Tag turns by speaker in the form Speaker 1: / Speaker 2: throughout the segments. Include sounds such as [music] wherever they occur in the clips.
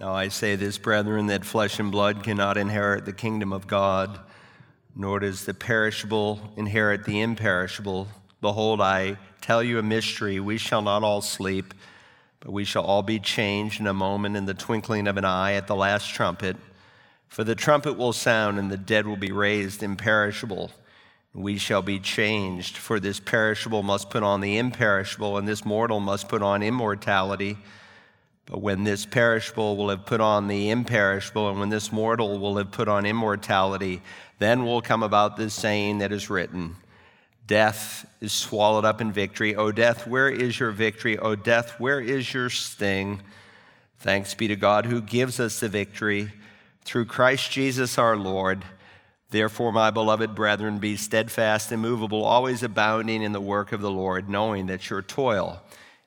Speaker 1: Now I say this, brethren, that flesh and blood cannot inherit the kingdom of God, nor does the perishable inherit the imperishable. Behold, I tell you a mystery. We shall not all sleep, but we shall all be changed in a moment, in the twinkling of an eye, at the last trumpet. For the trumpet will sound, and the dead will be raised imperishable. We shall be changed, for this perishable must put on the imperishable, and this mortal must put on immortality. But when this perishable will have put on the imperishable, and when this mortal will have put on immortality, then will come about this saying that is written Death is swallowed up in victory. O death, where is your victory? O death, where is your sting? Thanks be to God who gives us the victory through Christ Jesus our Lord. Therefore, my beloved brethren, be steadfast, immovable, always abounding in the work of the Lord, knowing that your toil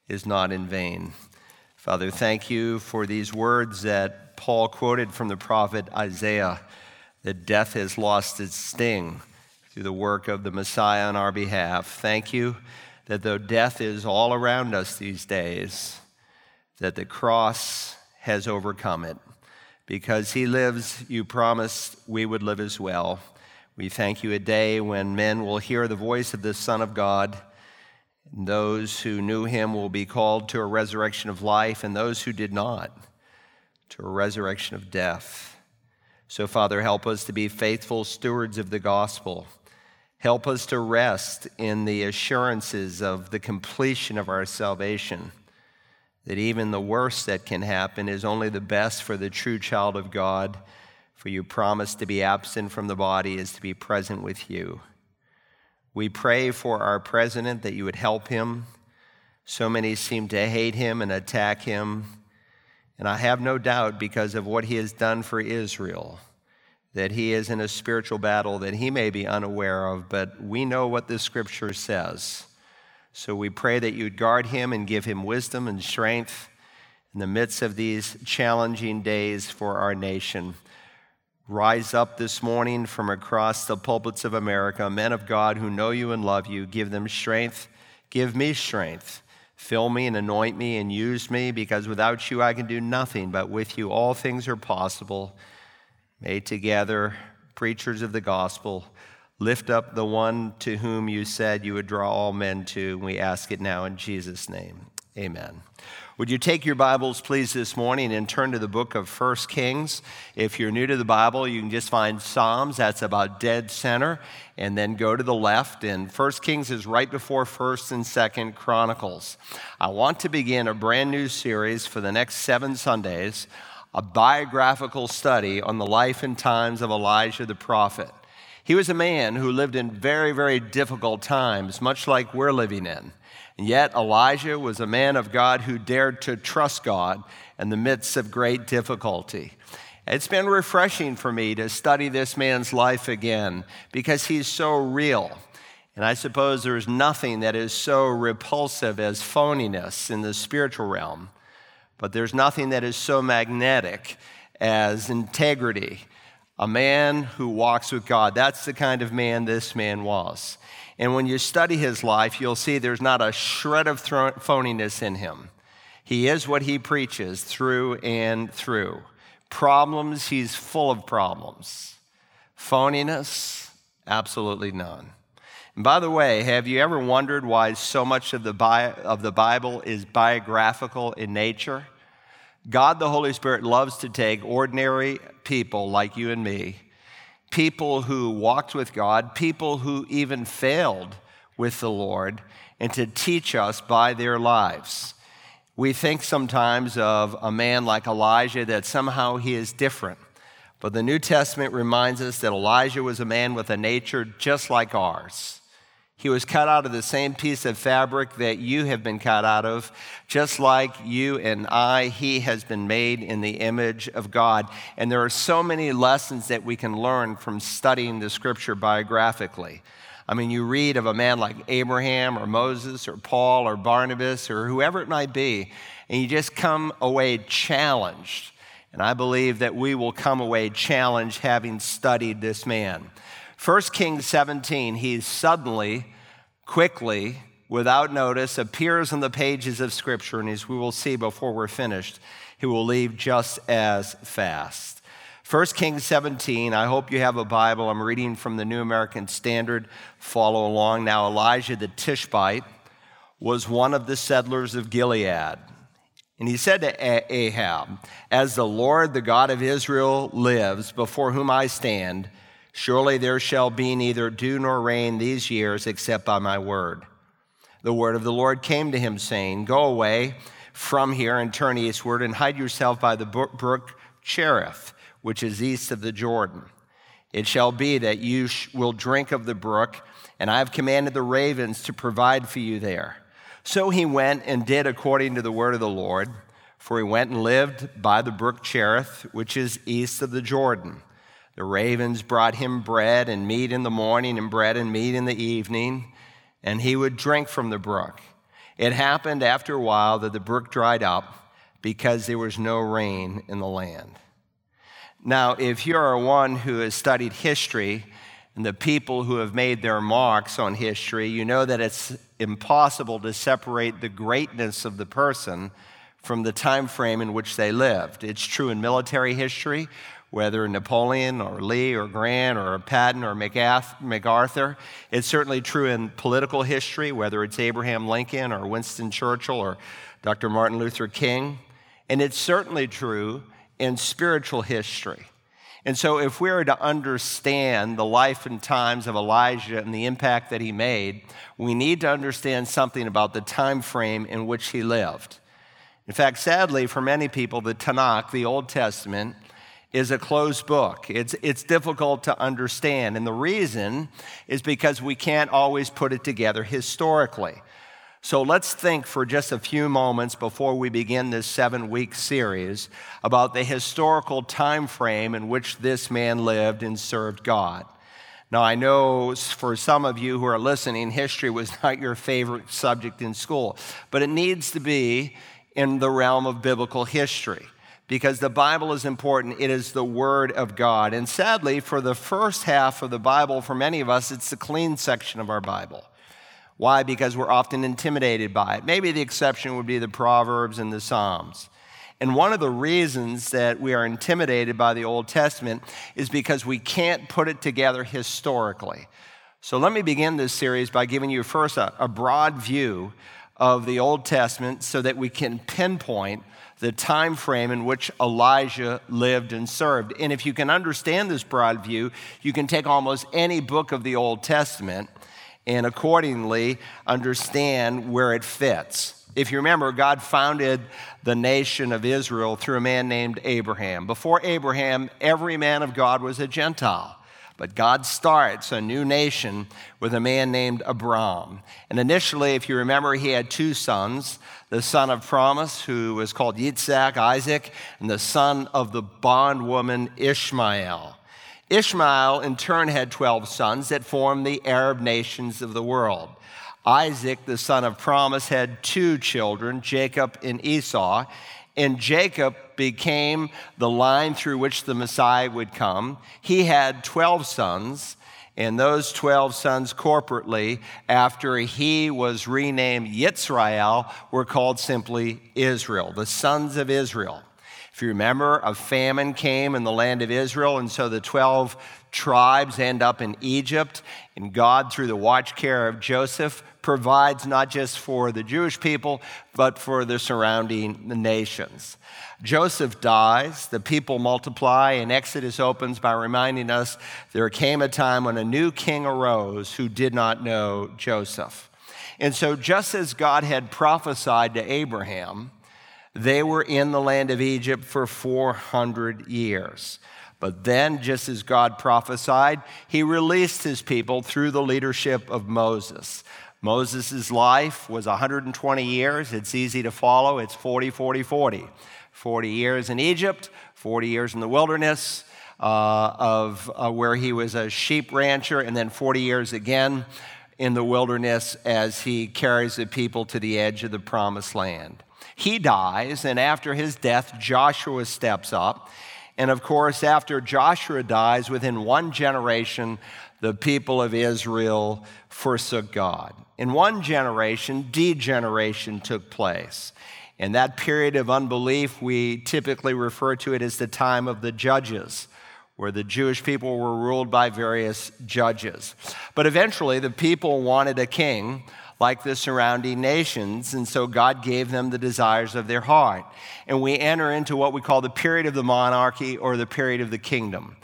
Speaker 1: is not in vain. Father, thank you for these words that Paul quoted from the prophet Isaiah that death has lost its sting through the work of the Messiah on our behalf. Thank you that though death is all around us these days, that the cross has overcome it. Because he lives, you promised we would live as well. We thank you a day when men will hear the voice of the Son of God those who knew him will be called to a resurrection of life, and those who did not, to a resurrection of death. So, Father, help us to be faithful stewards of the gospel. Help us to rest in the assurances of the completion of our salvation, that even the worst that can happen is only the best for the true child of God, for you promise to be absent from the body is to be present with you. We pray for our president that you would help him. So many seem to hate him and attack him. And I have no doubt because of what he has done for Israel that he is in a spiritual battle that he may be unaware of, but we know what the scripture says. So we pray that you'd guard him and give him wisdom and strength in the midst of these challenging days for our nation rise up this morning from across the pulpits of America, men of God who know you and love you. Give them strength. Give me strength. Fill me and anoint me and use me because without you I can do nothing, but with you all things are possible. May together, preachers of the gospel, lift up the one to whom you said you would draw all men to. We ask it now in Jesus' name. Amen. Would you take your Bibles, please, this morning and turn to the book of First Kings? If you're new to the Bible, you can just find Psalms, that's about dead center, and then go to the left. And First Kings is right before First and Second Chronicles. I want to begin a brand new series for the next seven Sundays, a biographical study on the life and times of Elijah the prophet. He was a man who lived in very, very difficult times, much like we're living in. And yet, Elijah was a man of God who dared to trust God in the midst of great difficulty. It's been refreshing for me to study this man's life again because he's so real. And I suppose there's nothing that is so repulsive as phoniness in the spiritual realm, but there's nothing that is so magnetic as integrity. A man who walks with God. That's the kind of man this man was. And when you study his life, you'll see there's not a shred of phoniness in him. He is what he preaches through and through. Problems, he's full of problems. Phoniness, absolutely none. And by the way, have you ever wondered why so much of the, of the Bible is biographical in nature? God the Holy Spirit loves to take ordinary people like you and me people who walked with God, people who even failed with the Lord, and to teach us by their lives. We think sometimes of a man like Elijah that somehow he is different. But the New Testament reminds us that Elijah was a man with a nature just like ours. He was cut out of the same piece of fabric that you have been cut out of, just like you and I, he has been made in the image of God. And there are so many lessons that we can learn from studying the scripture biographically. I mean, you read of a man like Abraham or Moses or Paul or Barnabas or whoever it might be, and you just come away challenged. And I believe that we will come away challenged having studied this man. 1 Kings 17, he suddenly quickly, without notice, appears on the pages of Scripture. And as we will see before we're finished, he will leave just as fast. 1 Kings 17, I hope you have a Bible. I'm reading from the New American Standard. Follow along. Now, Elijah the Tishbite was one of the settlers of Gilead. And he said to Ahab, As the Lord, the God of Israel, lives, before whom I stand, surely there shall be neither dew nor rain these years except by my word. The word of the Lord came to him, saying, Go away from here and turn eastward and hide yourself by the brook Cherith, which is east of the Jordan. It shall be that you will drink of the brook, and I have commanded the ravens to provide for you there. So he went and did according to the word of the Lord, for he went and lived by the brook Cherith, which is east of the Jordan. The ravens brought him bread and meat in the morning, and bread and meat in the evening, and he would drink from the brook. It happened after a while that the brook dried up because there was no rain in the land. Now, if you're one who has studied history, and the people who have made their marks on history, you know that it's impossible to separate the greatness of the person from the time frame in which they lived. It's true in military history, whether Napoleon or Lee or Grant or Patton or MacArthur. It's certainly true in political history, whether it's Abraham Lincoln or Winston Churchill or Dr. Martin Luther King. And it's certainly true in spiritual history. And so, if we are to understand the life and times of Elijah and the impact that he made, we need to understand something about the time frame in which he lived. In fact, sadly, for many people, the Tanakh, the Old Testament, is a closed book. It's, it's difficult to understand. And the reason is because we can't always put it together historically. So let's think for just a few moments before we begin this seven week series about the historical time frame in which this man lived and served God. Now, I know for some of you who are listening, history was [laughs] not your favorite subject in school, but it needs to be in the realm of biblical history because the Bible is important. It is the Word of God. And sadly, for the first half of the Bible, for many of us, it's the clean section of our Bible. Why? Because we're often intimidated by it. Maybe the exception would be the Proverbs and the Psalms. And one of the reasons that we are intimidated by the Old Testament is because we can't put it together historically. So let me begin this series by giving you first a, a broad view of the Old Testament so that we can pinpoint the time frame in which Elijah lived and served. And if you can understand this broad view, you can take almost any book of the Old Testament and accordingly understand where it fits. If you remember, God founded the nation of Israel through a man named Abraham. Before Abraham, every man of God was a Gentile. But God starts a new nation with a man named Abram. And initially, if you remember, he had two sons the son of promise, who was called Yitzhak, Isaac, and the son of the bondwoman, Ishmael. Ishmael, in turn, had 12 sons that formed the Arab nations of the world. Isaac, the son of promise, had two children, Jacob and Esau. And Jacob became the line through which the Messiah would come. He had 12 sons, and those 12 sons corporately, after he was renamed Yisrael, were called simply Israel, the sons of Israel. If you remember, a famine came in the land of Israel, and so the 12 tribes end up in Egypt, and God, through the watch care of Joseph, provides not just for the Jewish people, but for the surrounding nations. Joseph dies, the people multiply, and Exodus opens by reminding us there came a time when a new king arose who did not know Joseph. And so, just as God had prophesied to Abraham, they were in the land of Egypt for 400 years. But then, just as God prophesied, he released his people through the leadership of Moses. Moses' life was 120 years. It's easy to follow. It's 40, 40, 40. 40 years in Egypt, 40 years in the wilderness, uh, of uh, where he was a sheep rancher, and then 40 years again in the wilderness as he carries the people to the edge of the promised land. He dies, and after his death, Joshua steps up. And of course, after Joshua dies, within one generation, the people of Israel forsook God. In one generation, degeneration took place. And that period of unbelief, we typically refer to it as the time of the judges, where the Jewish people were ruled by various judges. But eventually, the people wanted a king like the surrounding nations, and so God gave them the desires of their heart. And we enter into what we call the period of the monarchy or the period of the kingdom.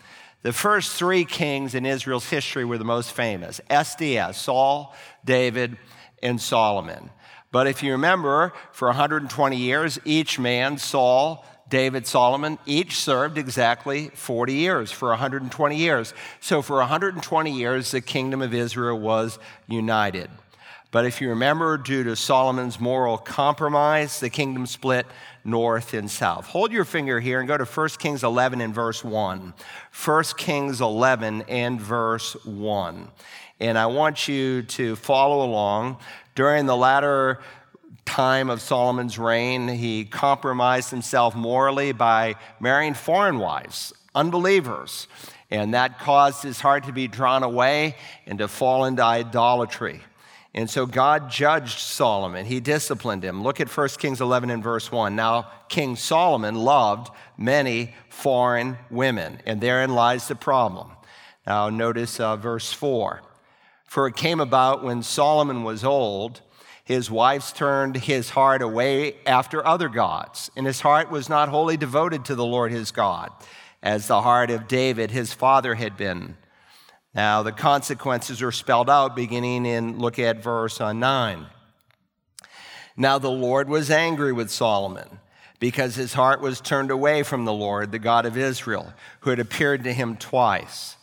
Speaker 1: The first three kings in Israel's history were the most famous SDS, Saul, David, and Solomon. But if you remember, for 120 years, each man, Saul, David, Solomon, each served exactly 40 years, for 120 years. So for 120 years, the kingdom of Israel was united. But if you remember, due to Solomon's moral compromise, the kingdom split north and south. Hold your finger here and go to 1 Kings 11 and verse 1. 1 Kings 11 and verse 1. And I want you to follow along. During the latter time of Solomon's reign, he compromised himself morally by marrying foreign wives, unbelievers. And that caused his heart to be drawn away and to fall into idolatry. And so God judged Solomon. He disciplined him. Look at 1 Kings 11 and verse 1. Now, King Solomon loved many foreign women, and therein lies the problem. Now, notice uh, verse 4. For it came about when Solomon was old, his wives turned his heart away after other gods, and his heart was not wholly devoted to the Lord his God, as the heart of David his father had been. Now, the consequences are spelled out beginning in, look at verse uh, 9. Now, the Lord was angry with Solomon because his heart was turned away from the Lord, the God of Israel, who had appeared to him twice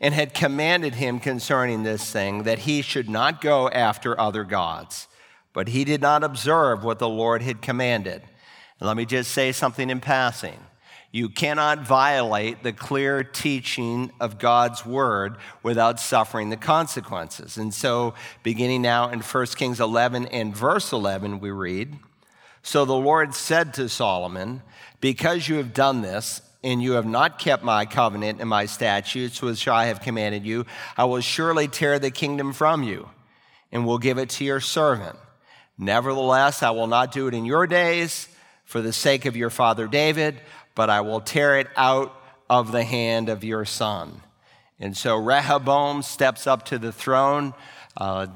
Speaker 1: and had commanded him concerning this thing that he should not go after other gods. But he did not observe what the Lord had commanded. Let me just say something in passing. You cannot violate the clear teaching of God's word without suffering the consequences. And so, beginning now in 1 Kings 11 and verse 11, we read So the Lord said to Solomon, Because you have done this, and you have not kept my covenant and my statutes, which I have commanded you, I will surely tear the kingdom from you and will give it to your servant. Nevertheless, I will not do it in your days for the sake of your father David but I will tear it out of the hand of your son. And so Rehoboam steps up to the throne, uh,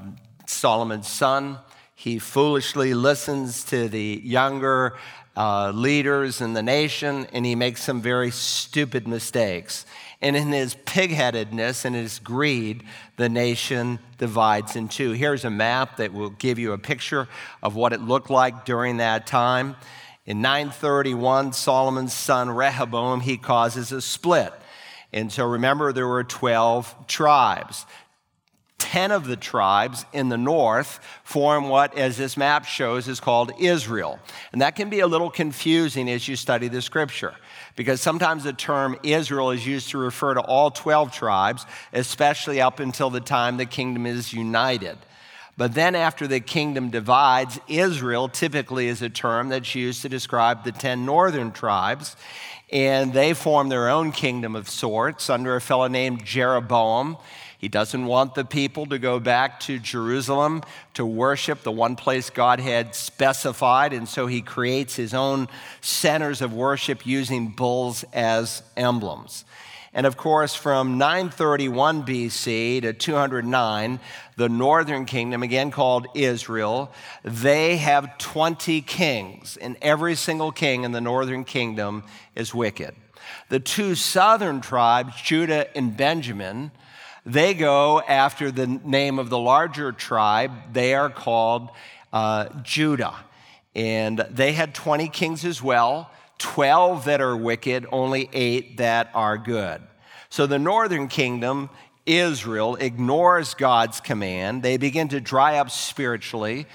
Speaker 1: Solomon's son. He foolishly listens to the younger uh, leaders in the nation, and he makes some very stupid mistakes. And in his pigheadedness and his greed, the nation divides in two. Here's a map that will give you a picture of what it looked like during that time. In 931, Solomon's son Rehoboam, he causes a split. And so remember, there were 12 tribes. 10 of the tribes in the north form what, as this map shows, is called Israel. And that can be a little confusing as you study the scripture, because sometimes the term Israel is used to refer to all 12 tribes, especially up until the time the kingdom is united. But then, after the kingdom divides, Israel typically is a term that's used to describe the 10 northern tribes. And they form their own kingdom of sorts under a fellow named Jeroboam. He doesn't want the people to go back to Jerusalem to worship the one place God had specified, and so he creates his own centers of worship using bulls as emblems. And of course, from 931 BC to 209, the northern kingdom, again called Israel, they have 20 kings, and every single king in the northern kingdom is wicked. The two southern tribes, Judah and Benjamin, they go after the name of the larger tribe. They are called uh, Judah. And they had 20 kings as well. 12 that are wicked, only eight that are good. So the northern kingdom, Israel, ignores God's command. They begin to dry up spiritually.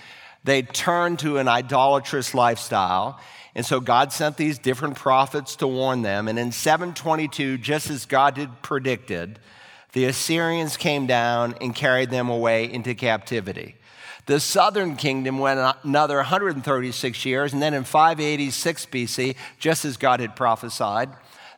Speaker 1: They turn to an idolatrous lifestyle. And so God sent these different prophets to warn them. And in 722, just as God had predicted, the Assyrians came down and carried them away into captivity. The southern kingdom went another 136 years, and then in 586 BC, just as God had prophesied,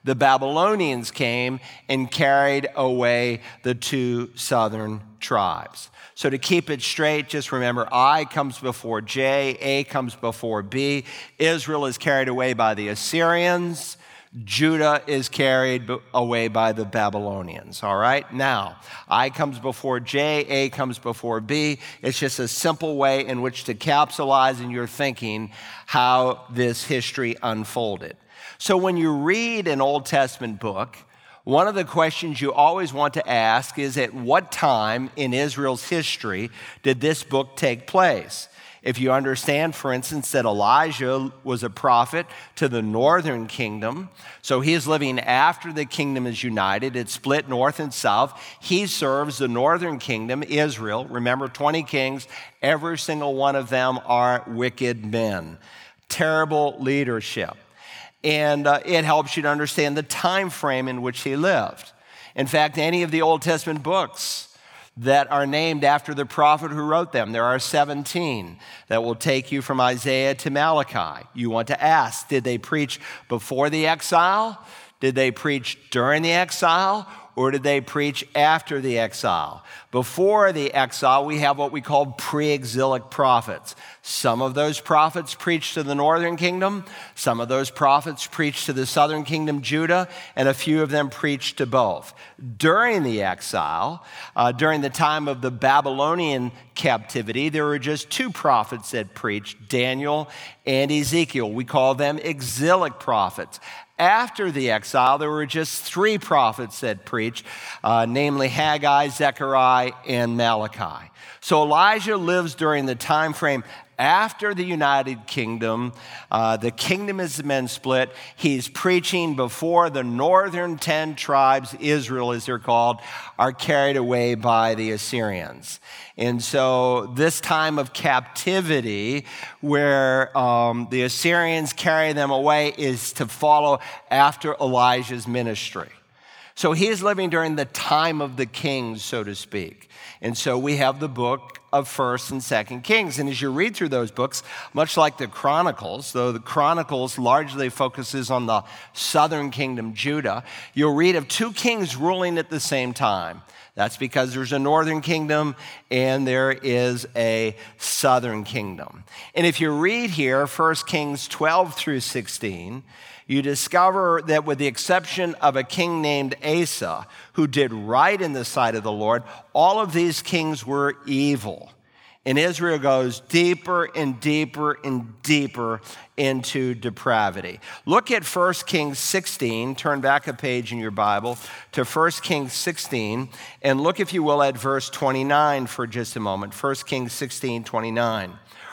Speaker 1: the Babylonians came and carried away the two southern tribes. So, to keep it straight, just remember I comes before J, A comes before B. Israel is carried away by the Assyrians. Judah is carried away by the Babylonians. All right? Now, I comes before J, A comes before B. It's just a simple way in which to capsulize in your thinking how this history unfolded. So, when you read an Old Testament book, one of the questions you always want to ask is at what time in Israel's history did this book take place? If you understand, for instance, that Elijah was a prophet to the northern kingdom, so he is living after the kingdom is united, it's split north and south. He serves the northern kingdom, Israel. Remember, 20 kings, every single one of them are wicked men. Terrible leadership. And uh, it helps you to understand the time frame in which he lived. In fact, any of the Old Testament books, that are named after the prophet who wrote them. There are 17 that will take you from Isaiah to Malachi. You want to ask did they preach before the exile? Did they preach during the exile? Or did they preach after the exile? Before the exile, we have what we call pre exilic prophets. Some of those prophets preached to the northern kingdom, some of those prophets preached to the southern kingdom, Judah, and a few of them preached to both. During the exile, uh, during the time of the Babylonian captivity, there were just two prophets that preached Daniel and Ezekiel. We call them exilic prophets. After the exile, there were just three prophets that preached, uh, namely Haggai, Zechariah, and Malachi. So Elijah lives during the time frame after the United Kingdom, uh, the kingdom has been split. He's preaching before the northern 10 tribes, Israel as they're called, are carried away by the Assyrians. And so, this time of captivity, where um, the Assyrians carry them away, is to follow after Elijah's ministry. So, he is living during the time of the kings, so to speak. And so, we have the book of 1st and 2nd Kings. And as you read through those books, much like the Chronicles, though the Chronicles largely focuses on the southern kingdom, Judah, you'll read of two kings ruling at the same time. That's because there's a northern kingdom and there is a southern kingdom. And if you read here, 1 Kings 12 through 16, you discover that with the exception of a king named Asa, who did right in the sight of the Lord, all of these kings were evil. And Israel goes deeper and deeper and deeper into depravity. Look at 1 Kings 16. Turn back a page in your Bible to 1 Kings 16 and look, if you will, at verse 29 for just a moment. 1 Kings 16, 29.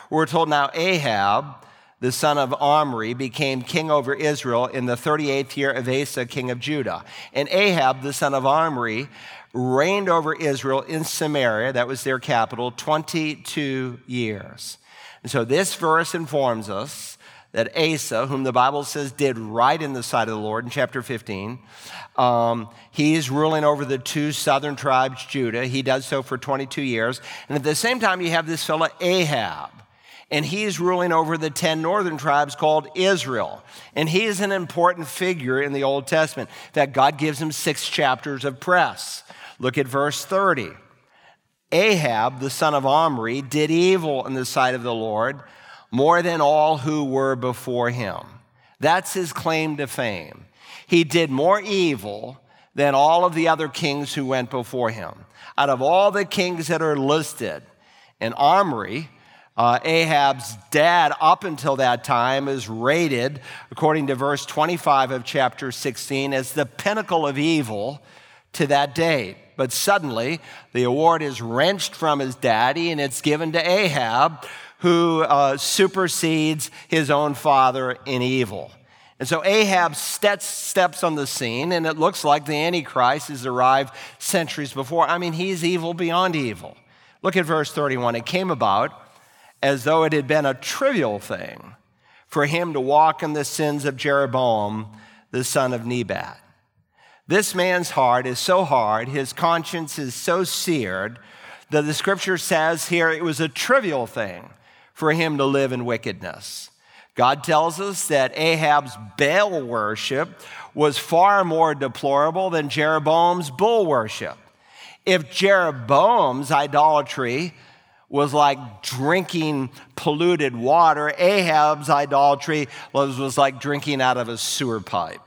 Speaker 1: We're told now Ahab the son of Omri, became king over Israel in the 38th year of Asa, king of Judah. And Ahab, the son of Omri, reigned over Israel in Samaria, that was their capital, 22 years. And so this verse informs us that Asa, whom the Bible says did right in the sight of the Lord in chapter 15, um, he's ruling over the two southern tribes, Judah. He does so for 22 years. And at the same time, you have this fellow Ahab and he's ruling over the 10 northern tribes called Israel. And he is an important figure in the Old Testament that God gives him six chapters of press. Look at verse 30. Ahab, the son of Omri, did evil in the sight of the Lord more than all who were before him. That's his claim to fame. He did more evil than all of the other kings who went before him. Out of all the kings that are listed, and Omri, uh, Ahab's dad, up until that time, is rated, according to verse 25 of chapter 16, as the pinnacle of evil to that date. But suddenly, the award is wrenched from his daddy and it's given to Ahab, who uh, supersedes his own father in evil. And so Ahab steps, steps on the scene, and it looks like the Antichrist has arrived centuries before. I mean, he's evil beyond evil. Look at verse 31. It came about as though it had been a trivial thing for him to walk in the sins of Jeroboam, the son of Nebat. This man's heart is so hard, his conscience is so seared, that the scripture says here it was a trivial thing for him to live in wickedness. God tells us that Ahab's Baal worship was far more deplorable than Jeroboam's bull worship. If Jeroboam's idolatry was like drinking polluted water, Ahab's idolatry was, was like drinking out of a sewer pipe.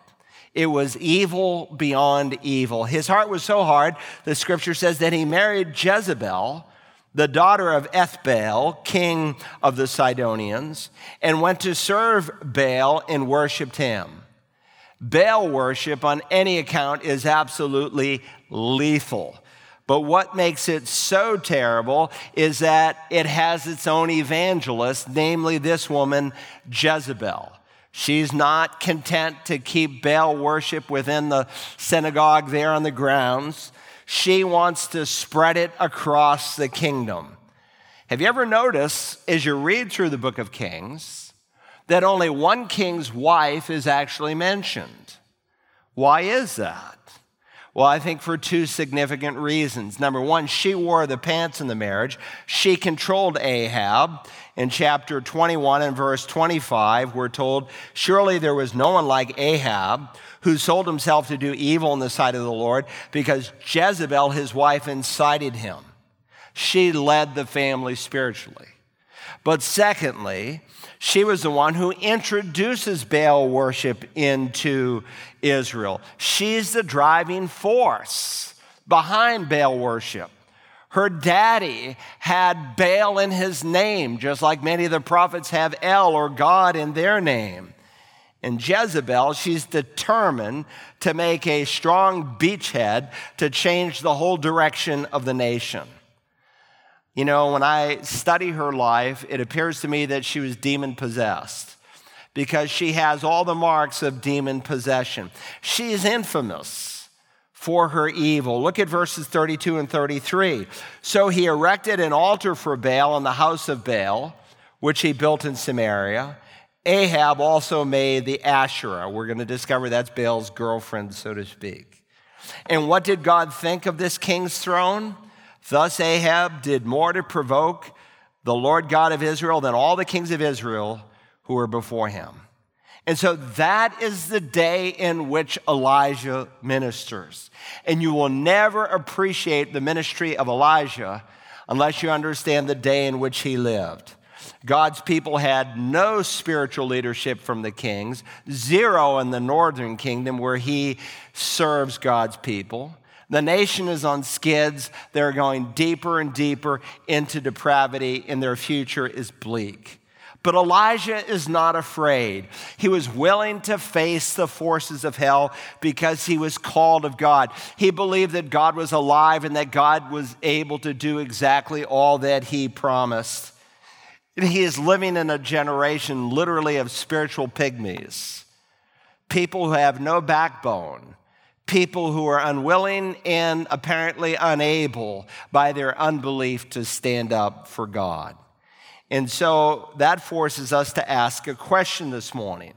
Speaker 1: It was evil beyond evil. His heart was so hard, the scripture says that he married Jezebel, the daughter of Ethbaal, king of the Sidonians, and went to serve Baal and worshiped him. Baal worship, on any account, is absolutely lethal. But what makes it so terrible is that it has its own evangelist, namely this woman, Jezebel. She's not content to keep Baal worship within the synagogue there on the grounds. She wants to spread it across the kingdom. Have you ever noticed, as you read through the book of Kings, that only one king's wife is actually mentioned? Why is that? Well, I think for two significant reasons. Number one, she wore the pants in the marriage. She controlled Ahab. In chapter 21 and verse 25, we're told, Surely there was no one like Ahab who sold himself to do evil in the sight of the Lord because Jezebel, his wife, incited him. She led the family spiritually. But secondly, she was the one who introduces Baal worship into Israel. She's the driving force behind Baal worship. Her daddy had Baal in his name, just like many of the prophets have El or God in their name. And Jezebel, she's determined to make a strong beachhead to change the whole direction of the nation. You know, when I study her life, it appears to me that she was demon possessed because she has all the marks of demon possession. She is infamous for her evil. Look at verses 32 and 33. So he erected an altar for Baal in the house of Baal, which he built in Samaria Ahab also made the Asherah. We're going to discover that's Baal's girlfriend, so to speak. And what did God think of this king's throne? Thus Ahab did more to provoke the Lord God of Israel than all the kings of Israel who were before him. And so that is the day in which Elijah ministers. And you will never appreciate the ministry of Elijah unless you understand the day in which he lived. God's people had no spiritual leadership from the kings, zero in the northern kingdom where he serves God's people. The nation is on skids. They're going deeper and deeper into depravity, and their future is bleak. But Elijah is not afraid. He was willing to face the forces of hell because he was called of God. He believed that God was alive and that God was able to do exactly all that he promised. He is living in a generation literally of spiritual pygmies, people who have no backbone, people who are unwilling and apparently unable by their unbelief to stand up for God. And so that forces us to ask a question this morning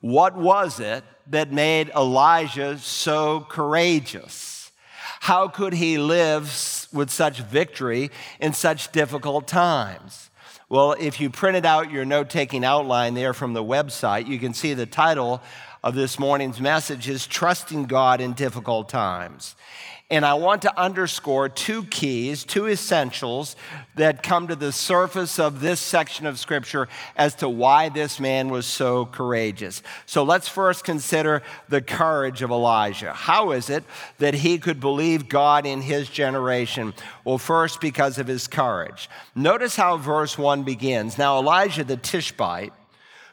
Speaker 1: What was it that made Elijah so courageous? How could he live with such victory in such difficult times? Well, if you printed out your note taking outline there from the website, you can see the title of this morning's message is Trusting God in Difficult Times. And I want to underscore two keys, two essentials that come to the surface of this section of Scripture as to why this man was so courageous. So let's first consider the courage of Elijah. How is it that he could believe God in his generation? Well, first, because of his courage. Notice how verse 1 begins. Now, Elijah the Tishbite,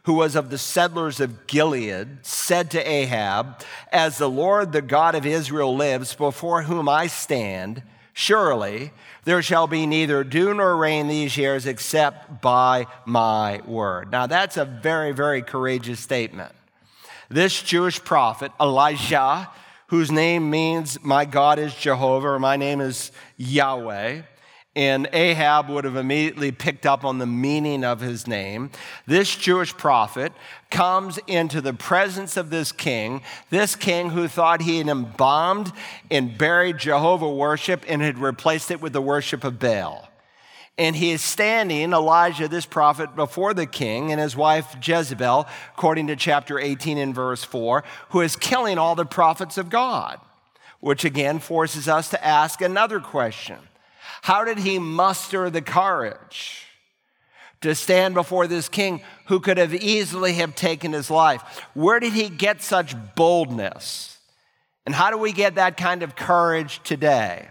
Speaker 1: who was of the settlers of Gilead, said to Ahab, As the Lord, the God of Israel, lives, before whom I stand, surely there shall be neither dew nor rain these years except by my word. Now, that's a very, very courageous statement. This Jewish prophet, Elijah, whose name means my God is Jehovah, or my name is Yahweh, and Ahab would have immediately picked up on the meaning of his name. This Jewish prophet comes into the presence of this king, this king who thought he had embalmed and buried Jehovah worship and had replaced it with the worship of Baal. And he is standing, Elijah, this prophet, before the king and his wife Jezebel, according to chapter 18 and verse 4, who is killing all the prophets of God, which again forces us to ask another question How did he muster the courage to stand before this king who could have easily have taken his life? Where did he get such boldness? And how do we get that kind of courage today?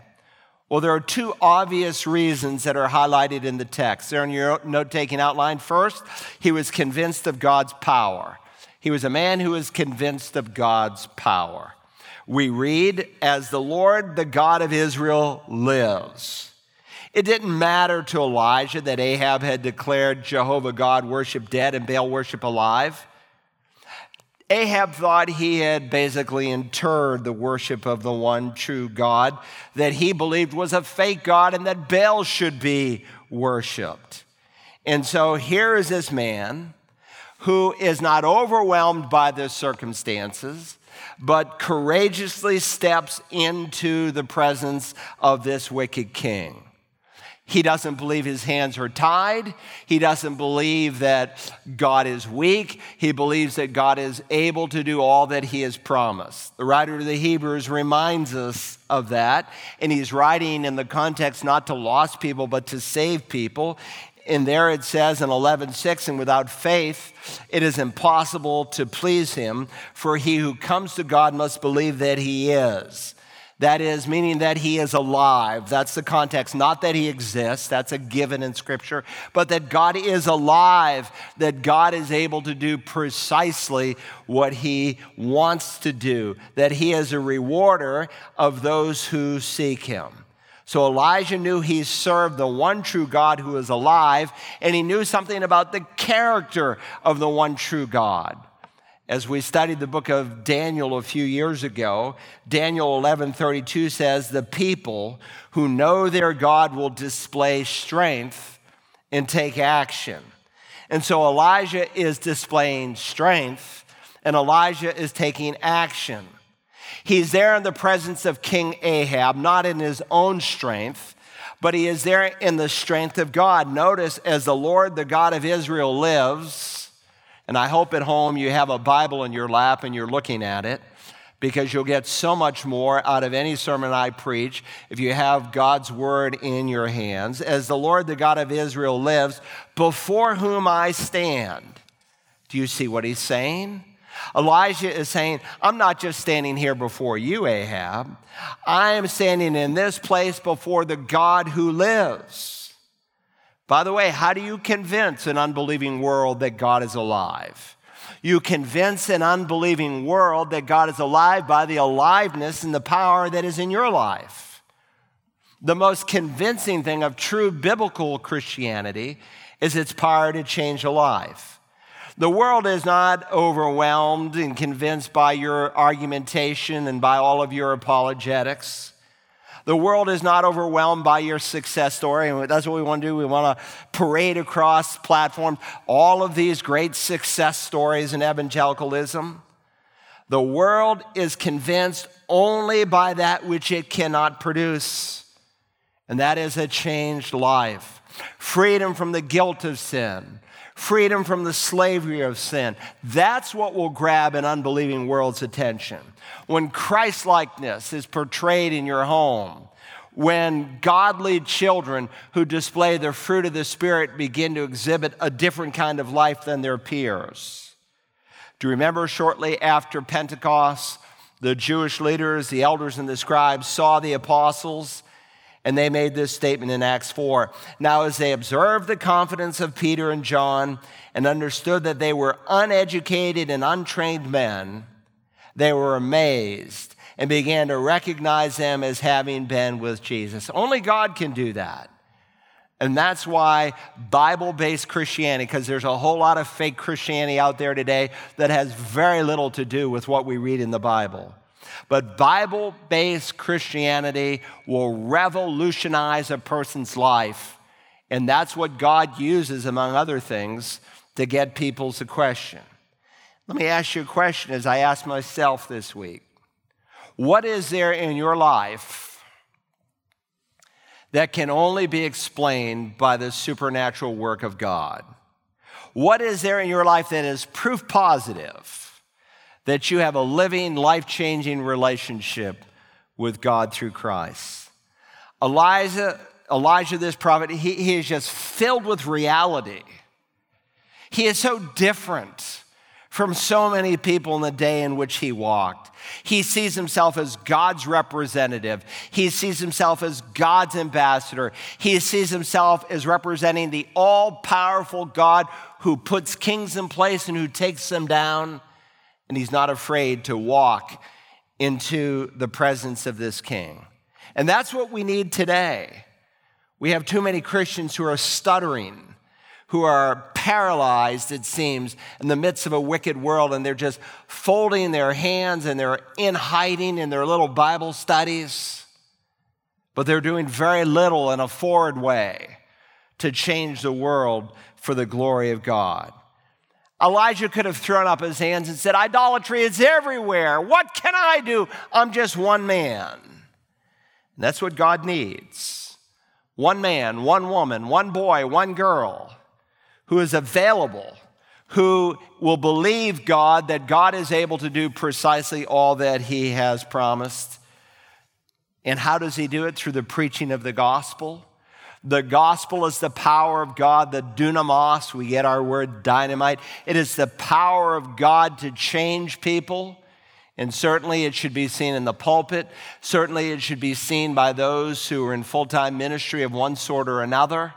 Speaker 1: Well, there are two obvious reasons that are highlighted in the text. They're in your note taking outline. First, he was convinced of God's power. He was a man who was convinced of God's power. We read, As the Lord, the God of Israel, lives. It didn't matter to Elijah that Ahab had declared Jehovah God worship dead and Baal worship alive. Ahab thought he had basically interred the worship of the one true God that he believed was a fake God and that Baal should be worshiped. And so here is this man who is not overwhelmed by the circumstances, but courageously steps into the presence of this wicked king. He doesn't believe his hands are tied. He doesn't believe that God is weak. He believes that God is able to do all that he has promised. The writer of the Hebrews reminds us of that, and he's writing in the context not to lost people, but to save people. And there it says in 11:6, and without faith it is impossible to please him, for he who comes to God must believe that he is that is, meaning that he is alive. That's the context. Not that he exists, that's a given in Scripture, but that God is alive, that God is able to do precisely what he wants to do, that he is a rewarder of those who seek him. So Elijah knew he served the one true God who is alive, and he knew something about the character of the one true God. As we studied the book of Daniel a few years ago, Daniel 11:32 says, "The people who know their God will display strength and take action." And so Elijah is displaying strength and Elijah is taking action. He's there in the presence of King Ahab, not in his own strength, but he is there in the strength of God. Notice as the Lord, the God of Israel lives, and I hope at home you have a Bible in your lap and you're looking at it because you'll get so much more out of any sermon I preach if you have God's word in your hands. As the Lord, the God of Israel, lives, before whom I stand. Do you see what he's saying? Elijah is saying, I'm not just standing here before you, Ahab. I am standing in this place before the God who lives. By the way, how do you convince an unbelieving world that God is alive? You convince an unbelieving world that God is alive by the aliveness and the power that is in your life. The most convincing thing of true biblical Christianity is its power to change a life. The world is not overwhelmed and convinced by your argumentation and by all of your apologetics. The world is not overwhelmed by your success story, and that's what we want to do. We want to parade across platforms all of these great success stories in evangelicalism. The world is convinced only by that which it cannot produce, and that is a changed life, freedom from the guilt of sin, freedom from the slavery of sin. That's what will grab an unbelieving world's attention. When Christlikeness is portrayed in your home, when godly children who display the fruit of the Spirit begin to exhibit a different kind of life than their peers. Do you remember shortly after Pentecost, the Jewish leaders, the elders, and the scribes saw the apostles and they made this statement in Acts 4. Now, as they observed the confidence of Peter and John and understood that they were uneducated and untrained men, they were amazed and began to recognize them as having been with Jesus. Only God can do that. And that's why Bible based Christianity, because there's a whole lot of fake Christianity out there today that has very little to do with what we read in the Bible. But Bible based Christianity will revolutionize a person's life. And that's what God uses, among other things, to get people to question. Let me ask you a question as I ask myself this week What is there in your life that can only be explained by the supernatural work of God? What is there in your life that is proof positive that you have a living, life changing relationship with God through Christ? Elijah, Elijah, this prophet, he, he is just filled with reality. He is so different from so many people in the day in which he walked. He sees himself as God's representative. He sees himself as God's ambassador. He sees himself as representing the all powerful God who puts kings in place and who takes them down. And he's not afraid to walk into the presence of this king. And that's what we need today. We have too many Christians who are stuttering who are paralyzed, it seems, in the midst of a wicked world, and they're just folding their hands and they're in hiding in their little Bible studies, but they're doing very little in a forward way to change the world for the glory of God. Elijah could have thrown up his hands and said, Idolatry is everywhere. What can I do? I'm just one man. And that's what God needs one man, one woman, one boy, one girl who is available, who will believe God that God is able to do precisely all that he has promised. And how does he do it? Through the preaching of the gospel. The gospel is the power of God, the dunamis. We get our word dynamite. It is the power of God to change people. And certainly it should be seen in the pulpit. Certainly it should be seen by those who are in full time ministry of one sort or another.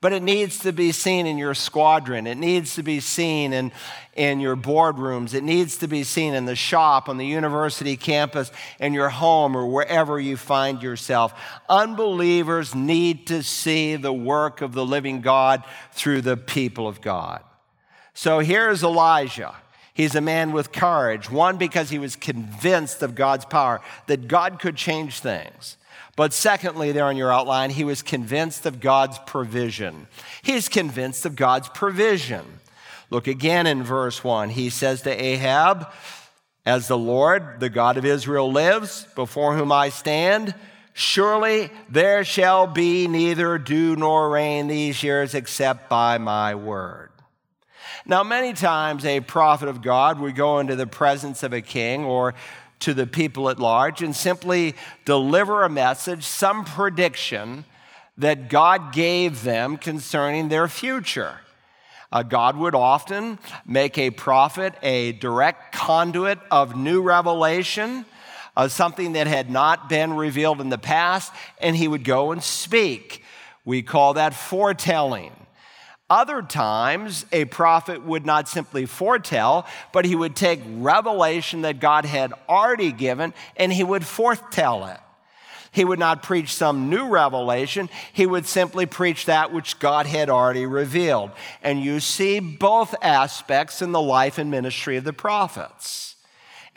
Speaker 1: But it needs to be seen in your squadron. It needs to be seen in, in your boardrooms. It needs to be seen in the shop, on the university campus, in your home, or wherever you find yourself. Unbelievers need to see the work of the living God through the people of God. So here's Elijah. He's a man with courage. One, because he was convinced of God's power, that God could change things. But secondly, there on your outline, he was convinced of God's provision. He's convinced of God's provision. Look again in verse 1. He says to Ahab, As the Lord, the God of Israel, lives, before whom I stand, surely there shall be neither dew nor rain these years except by my word. Now, many times a prophet of God would go into the presence of a king or to the people at large and simply deliver a message, some prediction that God gave them concerning their future. Uh, God would often make a prophet a direct conduit of new revelation, uh, something that had not been revealed in the past, and he would go and speak. We call that foretelling. Other times, a prophet would not simply foretell, but he would take revelation that God had already given and he would forthtell it. He would not preach some new revelation, he would simply preach that which God had already revealed. And you see both aspects in the life and ministry of the prophets.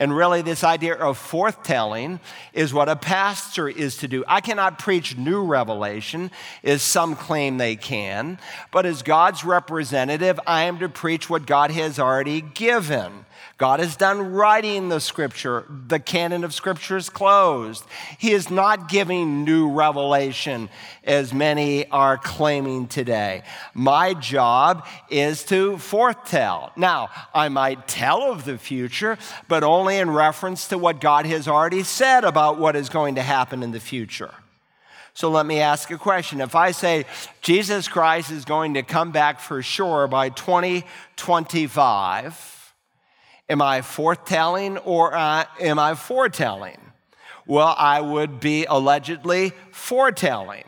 Speaker 1: And really, this idea of forthtelling is what a pastor is to do. I cannot preach new revelation, as some claim they can, but as God's representative, I am to preach what God has already given. God is done writing the scripture. The canon of scripture is closed. He is not giving new revelation as many are claiming today. My job is to forthtell. Now, I might tell of the future, but only in reference to what God has already said about what is going to happen in the future. So let me ask a question. If I say Jesus Christ is going to come back for sure by 2025, Am I foretelling or uh, am I forthtelling? Well, I would be allegedly foretelling.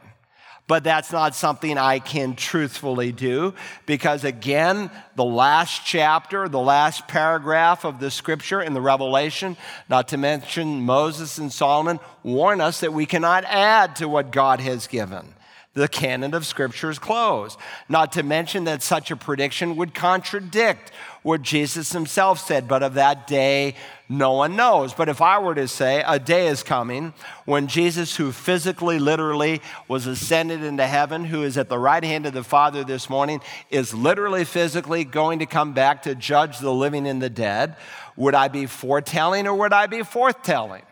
Speaker 1: But that's not something I can truthfully do because, again, the last chapter, the last paragraph of the scripture in the Revelation, not to mention Moses and Solomon, warn us that we cannot add to what God has given the canon of Scripture is closed. Not to mention that such a prediction would contradict what Jesus himself said, but of that day no one knows. But if I were to say a day is coming when Jesus, who physically, literally was ascended into heaven, who is at the right hand of the Father this morning, is literally, physically going to come back to judge the living and the dead, would I be foretelling or would I be forthtelling?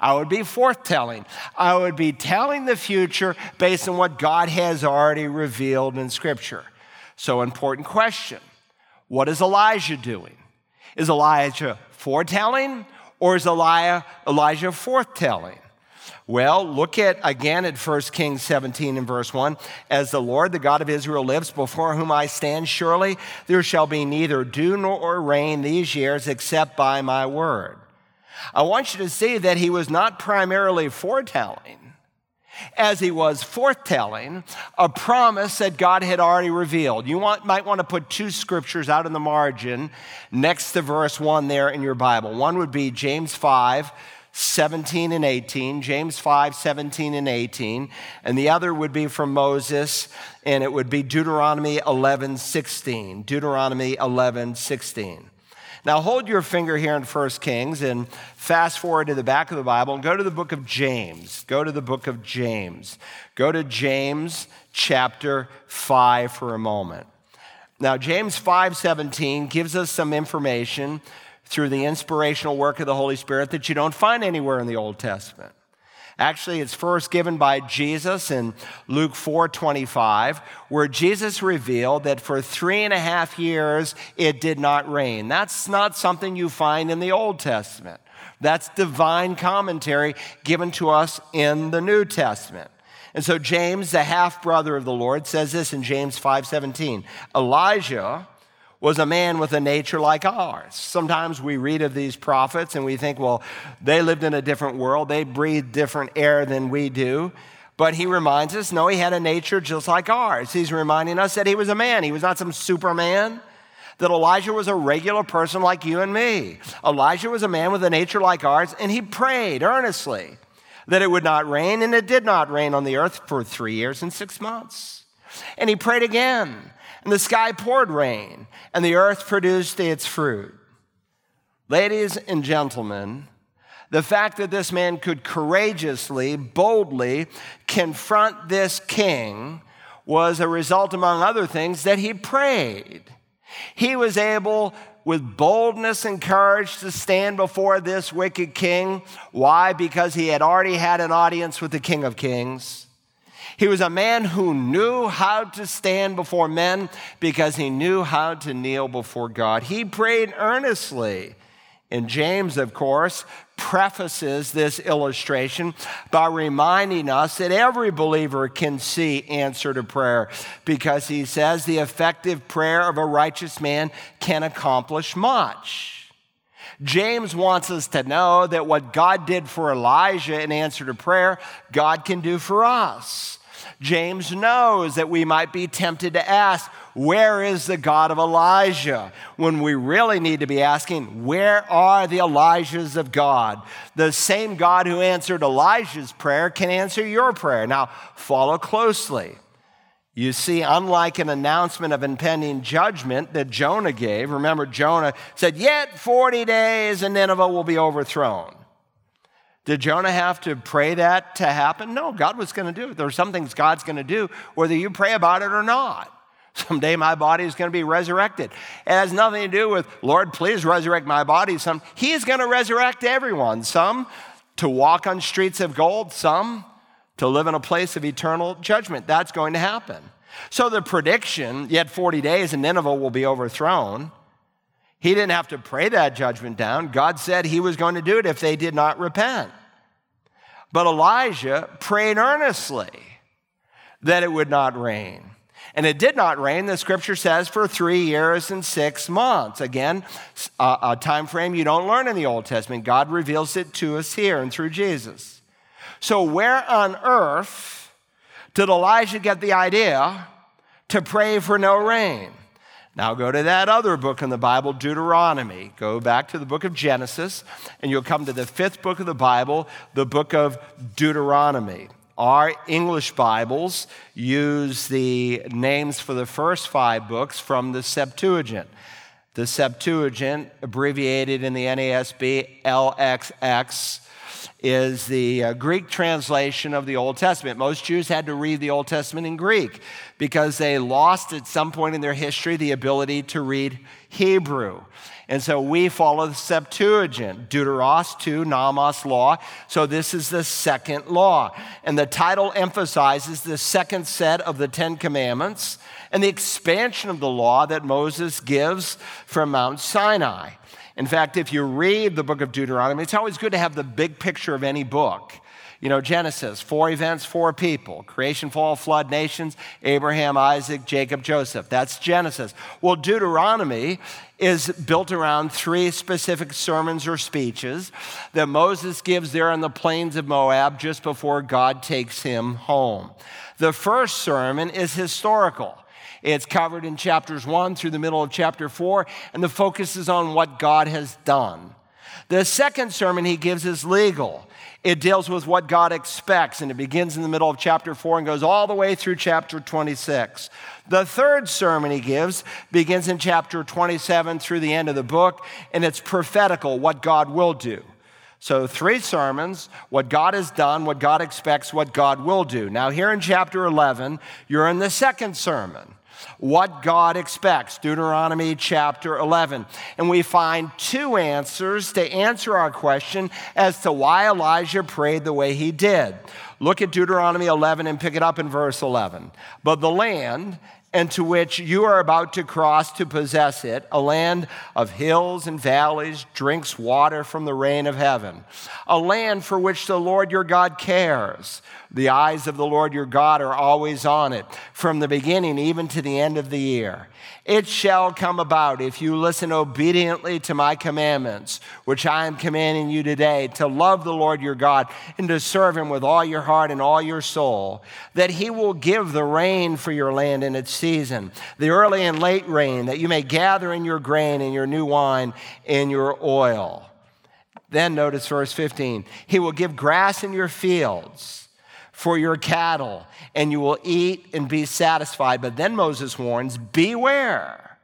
Speaker 1: I would be forthtelling. I would be telling the future based on what God has already revealed in Scripture. So, important question What is Elijah doing? Is Elijah foretelling or is Elijah, forthtelling? Well, look at again at 1 Kings 17 and verse 1. As the Lord, the God of Israel, lives before whom I stand, surely there shall be neither dew nor rain these years except by my word. I want you to see that he was not primarily foretelling, as he was forthtelling a promise that God had already revealed. You want, might want to put two scriptures out in the margin next to verse 1 there in your Bible. One would be James 5 17 and 18, James 5, 17 and 18, and the other would be from Moses, and it would be Deuteronomy 11, 16. Deuteronomy 11, 16. Now hold your finger here in 1 Kings and fast forward to the back of the Bible and go to the book of James. Go to the book of James. Go to James chapter 5 for a moment. Now James 5:17 gives us some information through the inspirational work of the Holy Spirit that you don't find anywhere in the Old Testament. Actually, it's first given by Jesus in Luke 4 25, where Jesus revealed that for three and a half years it did not rain. That's not something you find in the Old Testament. That's divine commentary given to us in the New Testament. And so James, the half brother of the Lord, says this in James 5:17. Elijah was a man with a nature like ours. Sometimes we read of these prophets and we think, well, they lived in a different world, they breathed different air than we do. But he reminds us, no, he had a nature just like ours. He's reminding us that he was a man, he was not some superman. That Elijah was a regular person like you and me. Elijah was a man with a nature like ours, and he prayed earnestly that it would not rain, and it did not rain on the earth for three years and six months. And he prayed again and the sky poured rain, and the earth produced its fruit. Ladies and gentlemen, the fact that this man could courageously, boldly confront this king was a result, among other things, that he prayed. He was able, with boldness and courage, to stand before this wicked king. Why? Because he had already had an audience with the King of Kings. He was a man who knew how to stand before men because he knew how to kneel before God. He prayed earnestly. And James, of course, prefaces this illustration by reminding us that every believer can see answer to prayer because he says the effective prayer of a righteous man can accomplish much. James wants us to know that what God did for Elijah in answer to prayer, God can do for us. James knows that we might be tempted to ask, Where is the God of Elijah? When we really need to be asking, Where are the Elijahs of God? The same God who answered Elijah's prayer can answer your prayer. Now, follow closely. You see, unlike an announcement of impending judgment that Jonah gave, remember, Jonah said, Yet 40 days and Nineveh will be overthrown. Did Jonah have to pray that to happen? No, God was going to do it. There are some things God's going to do, whether you pray about it or not. Someday my body is going to be resurrected. It has nothing to do with, Lord, please resurrect my body. Some, he's going to resurrect everyone. Some to walk on streets of gold, some to live in a place of eternal judgment. That's going to happen. So the prediction, yet 40 days and Nineveh will be overthrown, he didn't have to pray that judgment down. God said he was going to do it if they did not repent. But Elijah prayed earnestly that it would not rain. And it did not rain, the scripture says, for three years and six months. Again, a, a time frame you don't learn in the Old Testament. God reveals it to us here and through Jesus. So, where on earth did Elijah get the idea to pray for no rain? Now go to that other book in the Bible, Deuteronomy. Go back to the book of Genesis, and you'll come to the fifth book of the Bible, the book of Deuteronomy. Our English Bibles use the names for the first five books from the Septuagint. The Septuagint, abbreviated in the NASB LXX, is the uh, Greek translation of the Old Testament. Most Jews had to read the Old Testament in Greek because they lost at some point in their history the ability to read Hebrew. And so we follow the Septuagint, Deuteros 2, Nomos law. So this is the second law. And the title emphasizes the second set of the Ten Commandments and the expansion of the law that Moses gives from Mount Sinai. In fact, if you read the book of Deuteronomy, it's always good to have the big picture of any book. You know, Genesis, four events, four people creation, fall, flood, nations, Abraham, Isaac, Jacob, Joseph. That's Genesis. Well, Deuteronomy is built around three specific sermons or speeches that Moses gives there on the plains of Moab just before God takes him home. The first sermon is historical. It's covered in chapters one through the middle of chapter four, and the focus is on what God has done. The second sermon he gives is legal. It deals with what God expects, and it begins in the middle of chapter 4 and goes all the way through chapter 26. The third sermon he gives begins in chapter 27 through the end of the book, and it's prophetical, what God will do. So, three sermons, what God has done, what God expects, what God will do. Now, here in chapter 11, you're in the second sermon what God expects, Deuteronomy chapter 11. And we find two answers to answer our question as to why Elijah prayed the way he did. Look at Deuteronomy 11 and pick it up in verse 11. But the land and to which you are about to cross to possess it, a land of hills and valleys, drinks water from the rain of heaven, a land for which the Lord your God cares. The eyes of the Lord your God are always on it, from the beginning even to the end of the year. It shall come about if you listen obediently to my commandments, which I am commanding you today, to love the Lord your God and to serve him with all your heart and all your soul, that he will give the rain for your land in its season, the early and late rain, that you may gather in your grain and your new wine and your oil. Then notice verse 15 He will give grass in your fields for your cattle, and you will eat and be satisfied. But then Moses warns beware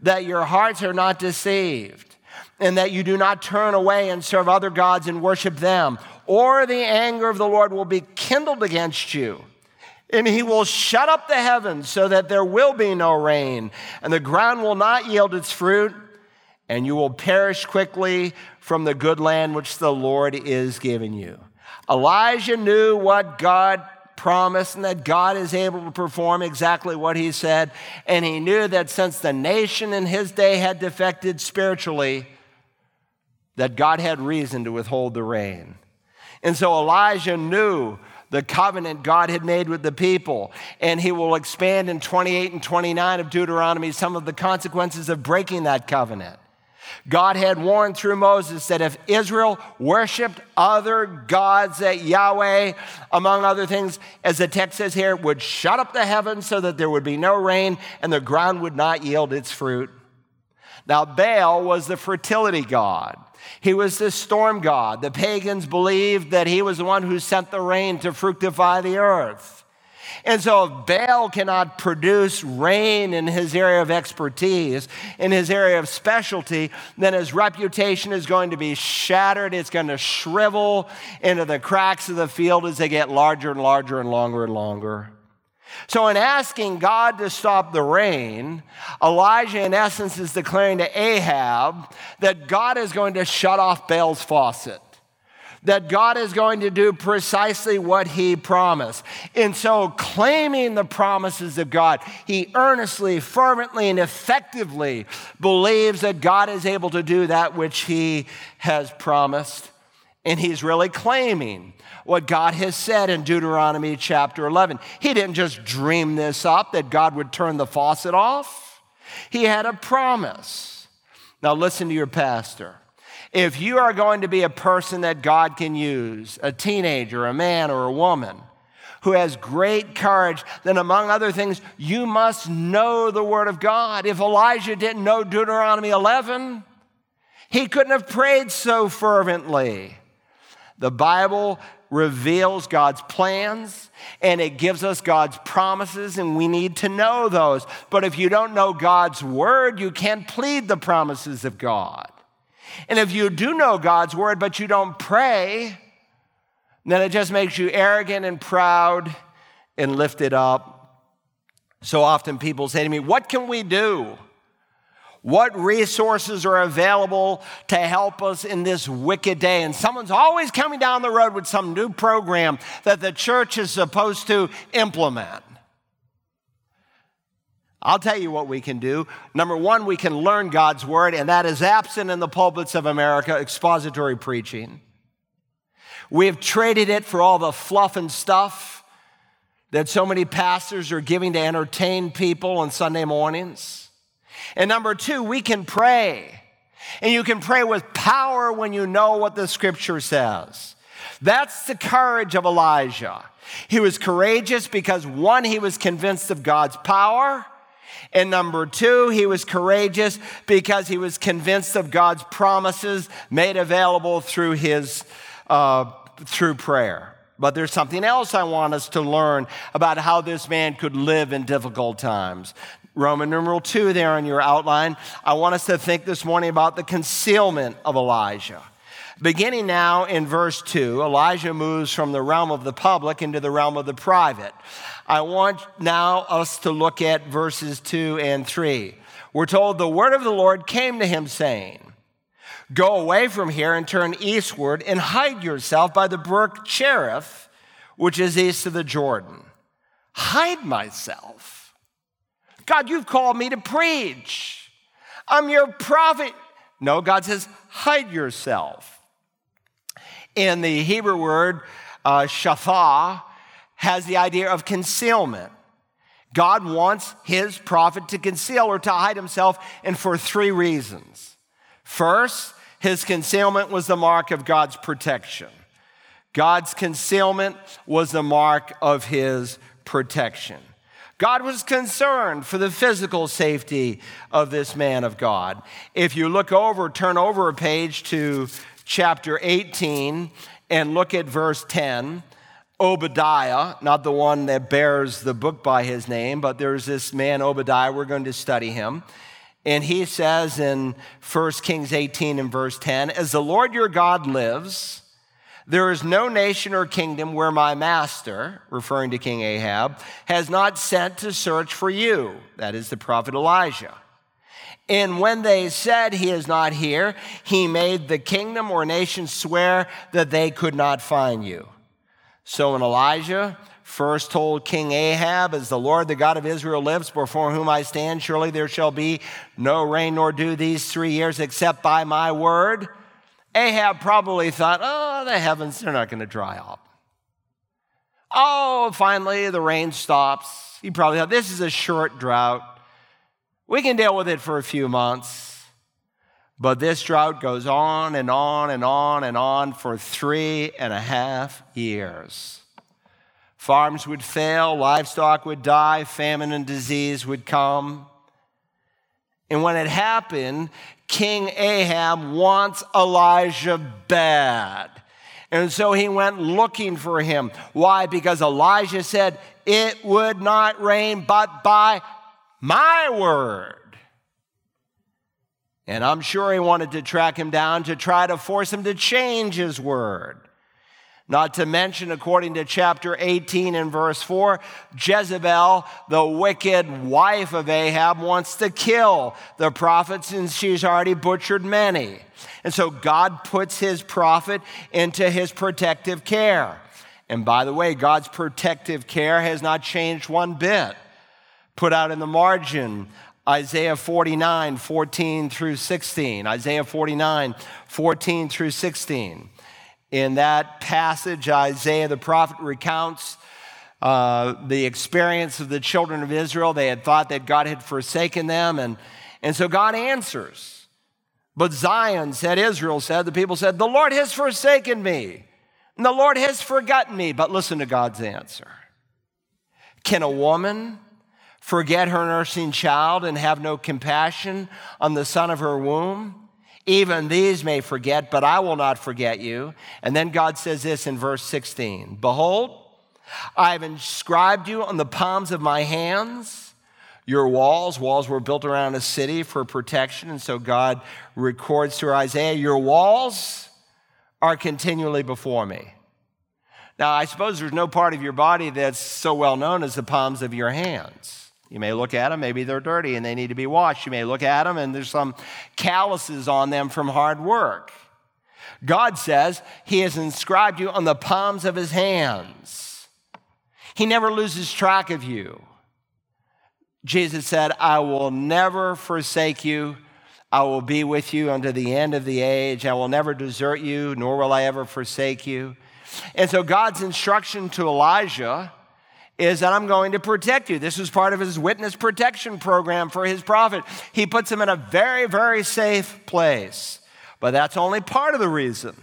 Speaker 1: that your hearts are not deceived, and that you do not turn away and serve other gods and worship them, or the anger of the Lord will be kindled against you. And he will shut up the heavens so that there will be no rain, and the ground will not yield its fruit, and you will perish quickly from the good land which the Lord is giving you. Elijah knew what God promised and that God is able to perform exactly what he said. And he knew that since the nation in his day had defected spiritually, that God had reason to withhold the rain. And so Elijah knew the covenant God had made with the people. And he will expand in 28 and 29 of Deuteronomy some of the consequences of breaking that covenant. God had warned through Moses that if Israel worshiped other gods, that Yahweh, among other things, as the text says here, would shut up the heavens so that there would be no rain and the ground would not yield its fruit. Now, Baal was the fertility god. He was the storm god. The pagans believed that he was the one who sent the rain to fructify the earth. And so, if Baal cannot produce rain in his area of expertise, in his area of specialty, then his reputation is going to be shattered. It's going to shrivel into the cracks of the field as they get larger and larger and longer and longer. So, in asking God to stop the rain, Elijah, in essence, is declaring to Ahab that God is going to shut off Baal's faucet that God is going to do precisely what he promised. And so, claiming the promises of God, he earnestly, fervently, and effectively believes that God is able to do that which he has promised. And he's really claiming what God has said in Deuteronomy chapter 11. He didn't just dream this up that God would turn the faucet off, he had a promise. Now, listen to your pastor. If you are going to be a person that God can use, a teenager, a man, or a woman, who has great courage, then among other things, you must know the Word of God. If Elijah didn't know Deuteronomy 11, he couldn't have prayed so fervently. The Bible reveals God's plans and it gives us God's promises, and we need to know those. But if you don't know God's Word, you can't plead the promises of God. And if you do know God's word, but you don't pray, then it just makes you arrogant and proud and lifted up. So often people say to me, What can we do? What resources are available to help us in this wicked day? And someone's always coming down the road with some new program that the church is supposed to implement. I'll tell you what we can do. Number one, we can learn God's word, and that is absent in the pulpits of America expository preaching. We have traded it for all the fluff and stuff that so many pastors are giving to entertain people on Sunday mornings. And number two, we can pray. And you can pray with power when you know what the scripture says. That's the courage of Elijah. He was courageous because one, he was convinced of God's power. And number two, he was courageous because he was convinced of God's promises made available through his uh, through prayer. But there's something else I want us to learn about how this man could live in difficult times. Roman numeral two there in your outline. I want us to think this morning about the concealment of Elijah. Beginning now in verse 2, Elijah moves from the realm of the public into the realm of the private. I want now us to look at verses 2 and 3. We're told the word of the Lord came to him saying, Go away from here and turn eastward and hide yourself by the brook Cherith, which is east of the Jordan. Hide myself. God, you've called me to preach. I'm your prophet. No, God says, hide yourself. In the Hebrew word, uh, has the idea of concealment. God wants his prophet to conceal or to hide himself, and for three reasons. First, his concealment was the mark of God's protection. God's concealment was the mark of his protection. God was concerned for the physical safety of this man of God. If you look over, turn over a page to chapter 18 and look at verse 10. Obadiah, not the one that bears the book by his name, but there's this man, Obadiah. We're going to study him. And he says in 1 Kings 18 and verse 10 As the Lord your God lives, there is no nation or kingdom where my master, referring to King Ahab, has not sent to search for you. That is the prophet Elijah. And when they said he is not here, he made the kingdom or nation swear that they could not find you. So when Elijah first told King Ahab, As the Lord, the God of Israel, lives, before whom I stand, surely there shall be no rain nor dew these three years except by my word. Ahab probably thought, Oh, the heavens, they're not going to dry up. Oh, finally, the rain stops. He probably thought, This is a short drought. We can deal with it for a few months. But this drought goes on and on and on and on for three and a half years. Farms would fail, livestock would die, famine and disease would come. And when it happened, King Ahab wants Elijah bad. And so he went looking for him. Why? Because Elijah said, It would not rain but by my word. And I'm sure he wanted to track him down to try to force him to change his word. Not to mention, according to chapter 18 and verse 4, Jezebel, the wicked wife of Ahab, wants to kill the prophets, and she's already butchered many. And so God puts his prophet into his protective care. And by the way, God's protective care has not changed one bit. Put out in the margin, Isaiah 49, 14 through 16. Isaiah 49, 14 through 16. In that passage, Isaiah the prophet recounts uh, the experience of the children of Israel. They had thought that God had forsaken them, and, and so God answers. But Zion said, Israel said, the people said, The Lord has forsaken me, and the Lord has forgotten me. But listen to God's answer. Can a woman forget her nursing child and have no compassion on the son of her womb? Even these may forget, but I will not forget you. And then God says this in verse 16 Behold, I have inscribed you on the palms of my hands. Your walls, walls were built around a city for protection. And so God records through Isaiah, Your walls are continually before me. Now, I suppose there's no part of your body that's so well known as the palms of your hands. You may look at them, maybe they're dirty and they need to be washed. You may look at them and there's some calluses on them from hard work. God says He has inscribed you on the palms of His hands. He never loses track of you. Jesus said, I will never forsake you. I will be with you unto the end of the age. I will never desert you, nor will I ever forsake you. And so God's instruction to Elijah is that I'm going to protect you. This was part of his witness protection program for his prophet. He puts him in a very, very safe place. But that's only part of the reason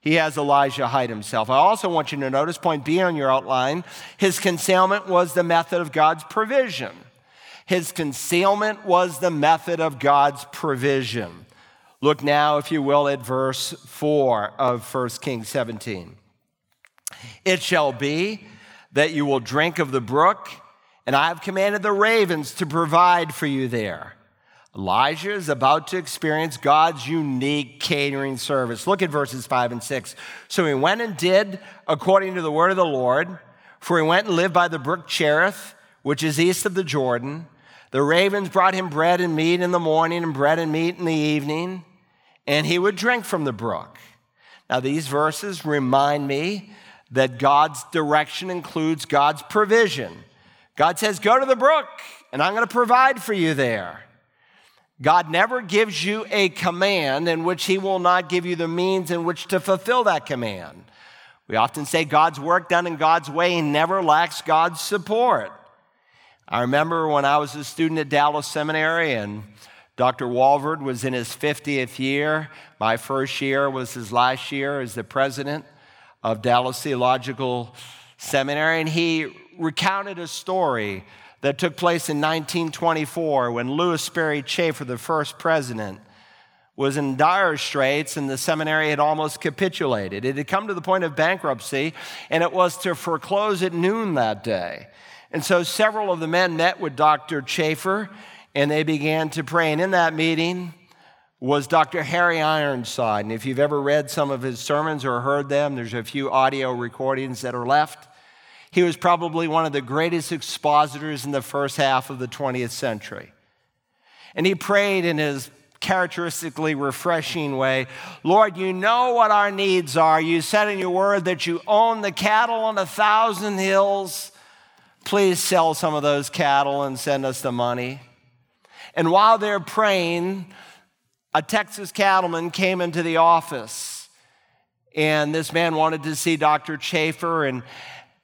Speaker 1: he has Elijah hide himself. I also want you to notice point B on your outline his concealment was the method of God's provision. His concealment was the method of God's provision. Look now, if you will, at verse 4 of 1 Kings 17. It shall be that you will drink of the brook, and I have commanded the ravens to provide for you there. Elijah is about to experience God's unique catering service. Look at verses 5 and 6. So he went and did according to the word of the Lord, for he went and lived by the brook Cherith, which is east of the Jordan. The ravens brought him bread and meat in the morning and bread and meat in the evening, and he would drink from the brook. Now, these verses remind me that God's direction includes God's provision. God says, Go to the brook, and I'm going to provide for you there. God never gives you a command in which He will not give you the means in which to fulfill that command. We often say God's work done in God's way never lacks God's support. I remember when I was a student at Dallas Seminary and Dr. Walvoord was in his 50th year. My first year was his last year as the president of Dallas Theological Seminary, and he recounted a story that took place in 1924 when Lewis Sperry Chafer, the first president, was in dire straits and the seminary had almost capitulated. It had come to the point of bankruptcy and it was to foreclose at noon that day. And so several of the men met with Dr. Chafer and they began to pray. And in that meeting, was Dr. Harry Ironside. And if you've ever read some of his sermons or heard them, there's a few audio recordings that are left. He was probably one of the greatest expositors in the first half of the 20th century. And he prayed in his characteristically refreshing way Lord, you know what our needs are. You said in your word that you own the cattle on a thousand hills. Please sell some of those cattle and send us the money. And while they're praying, a Texas cattleman came into the office, and this man wanted to see Dr. Chafer, and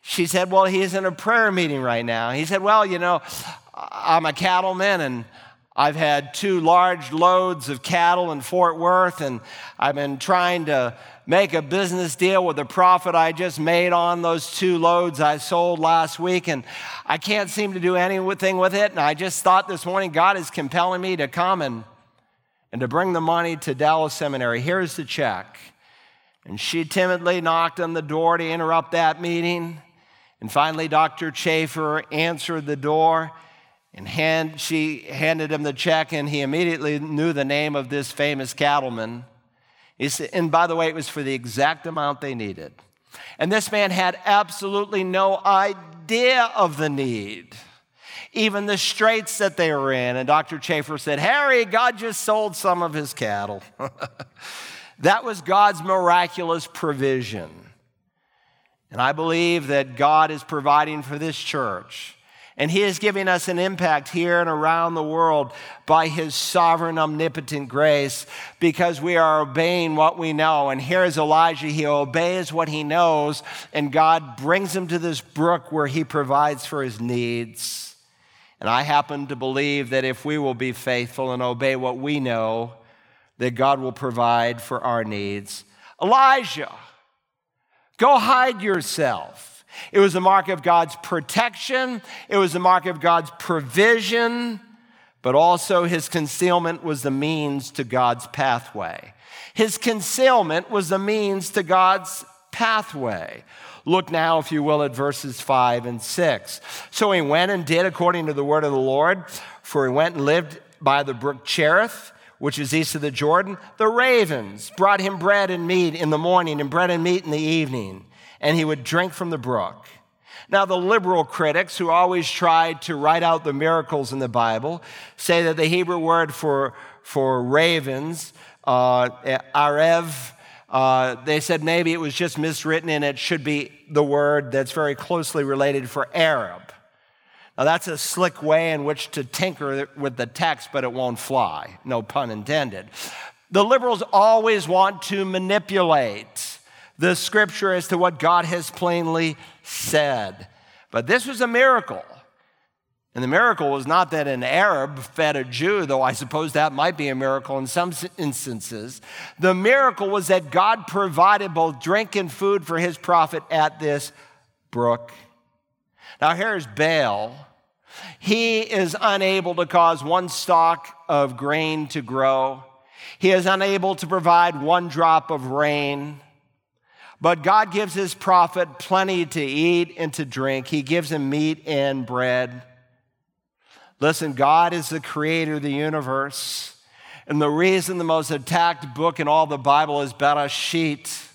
Speaker 1: she said, Well, he's in a prayer meeting right now. He said, Well, you know, I'm a cattleman, and I've had two large loads of cattle in Fort Worth, and I've been trying to make a business deal with the profit I just made on those two loads I sold last week, and I can't seem to do anything with it. And I just thought this morning God is compelling me to come and and to bring the money to Dallas Seminary. Here's the check. And she timidly knocked on the door to interrupt that meeting. And finally, Dr. Chafer answered the door and hand, she handed him the check, and he immediately knew the name of this famous cattleman. Said, and by the way, it was for the exact amount they needed. And this man had absolutely no idea of the need even the straits that they were in. And Dr. Chafer said, Harry, God just sold some of his cattle. [laughs] that was God's miraculous provision. And I believe that God is providing for this church. And He is giving us an impact here and around the world by His sovereign, omnipotent grace because we are obeying what we know. And here is Elijah. He obeys what he knows, and God brings him to this brook where He provides for his needs. And I happen to believe that if we will be faithful and obey what we know, that God will provide for our needs. Elijah, go hide yourself. It was a mark of God's protection, it was a mark of God's provision, but also his concealment was the means to God's pathway. His concealment was the means to God's pathway. Look now, if you will, at verses 5 and 6. So he went and did according to the word of the Lord, for he went and lived by the brook Cherith, which is east of the Jordan. The ravens brought him bread and meat in the morning, and bread and meat in the evening, and he would drink from the brook. Now, the liberal critics who always try to write out the miracles in the Bible say that the Hebrew word for, for ravens, uh, arev, uh, they said maybe it was just miswritten and it should be the word that's very closely related for Arab. Now, that's a slick way in which to tinker with the text, but it won't fly. No pun intended. The liberals always want to manipulate the scripture as to what God has plainly said. But this was a miracle. And the miracle was not that an Arab fed a Jew, though I suppose that might be a miracle in some instances. The miracle was that God provided both drink and food for his prophet at this brook. Now, here's Baal. He is unable to cause one stalk of grain to grow, he is unable to provide one drop of rain. But God gives his prophet plenty to eat and to drink. He gives him meat and bread. Listen, God is the creator of the universe. And the reason the most attacked book in all the Bible is Bereshit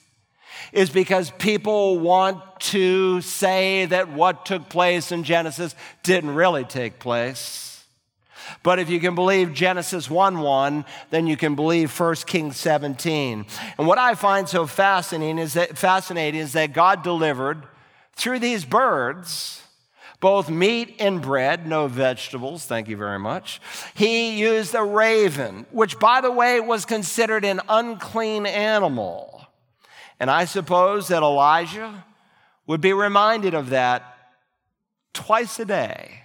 Speaker 1: is because people want to say that what took place in Genesis didn't really take place. But if you can believe Genesis 1 1, then you can believe 1 Kings 17. And what I find so fascinating is that, fascinating is that God delivered through these birds both meat and bread, no vegetables, thank you very much. He used a raven, which, by the way, was considered an unclean animal. And I suppose that Elijah would be reminded of that twice a day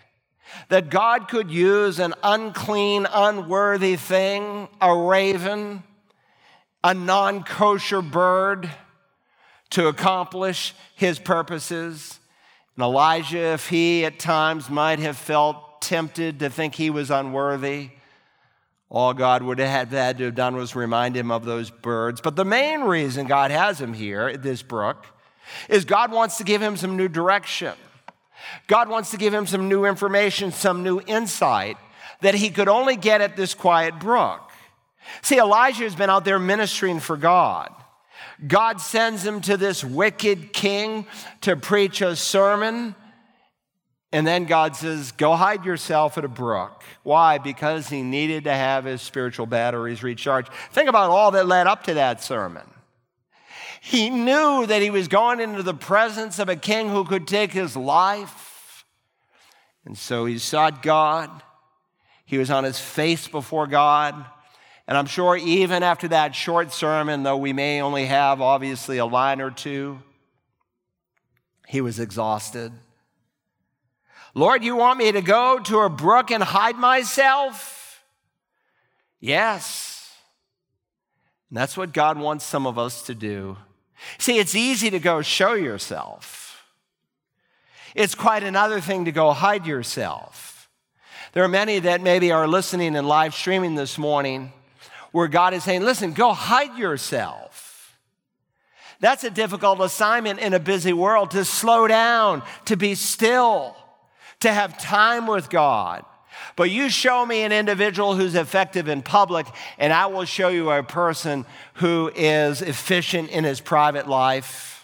Speaker 1: that God could use an unclean, unworthy thing, a raven, a non kosher bird, to accomplish his purposes. And Elijah, if he at times might have felt tempted to think he was unworthy, all God would have had to have done was remind him of those birds. But the main reason God has him here at this brook is God wants to give him some new direction. God wants to give him some new information, some new insight that he could only get at this quiet brook. See, Elijah has been out there ministering for God. God sends him to this wicked king to preach a sermon. And then God says, Go hide yourself at a brook. Why? Because he needed to have his spiritual batteries recharged. Think about all that led up to that sermon. He knew that he was going into the presence of a king who could take his life. And so he sought God. He was on his face before God. And I'm sure even after that short sermon, though we may only have obviously a line or two, he was exhausted. Lord, you want me to go to a brook and hide myself? Yes. And that's what God wants some of us to do. See, it's easy to go show yourself. It's quite another thing to go hide yourself. There are many that maybe are listening and live streaming this morning where God is saying, listen, go hide yourself. That's a difficult assignment in a busy world to slow down, to be still, to have time with God. But you show me an individual who's effective in public, and I will show you a person who is efficient in his private life.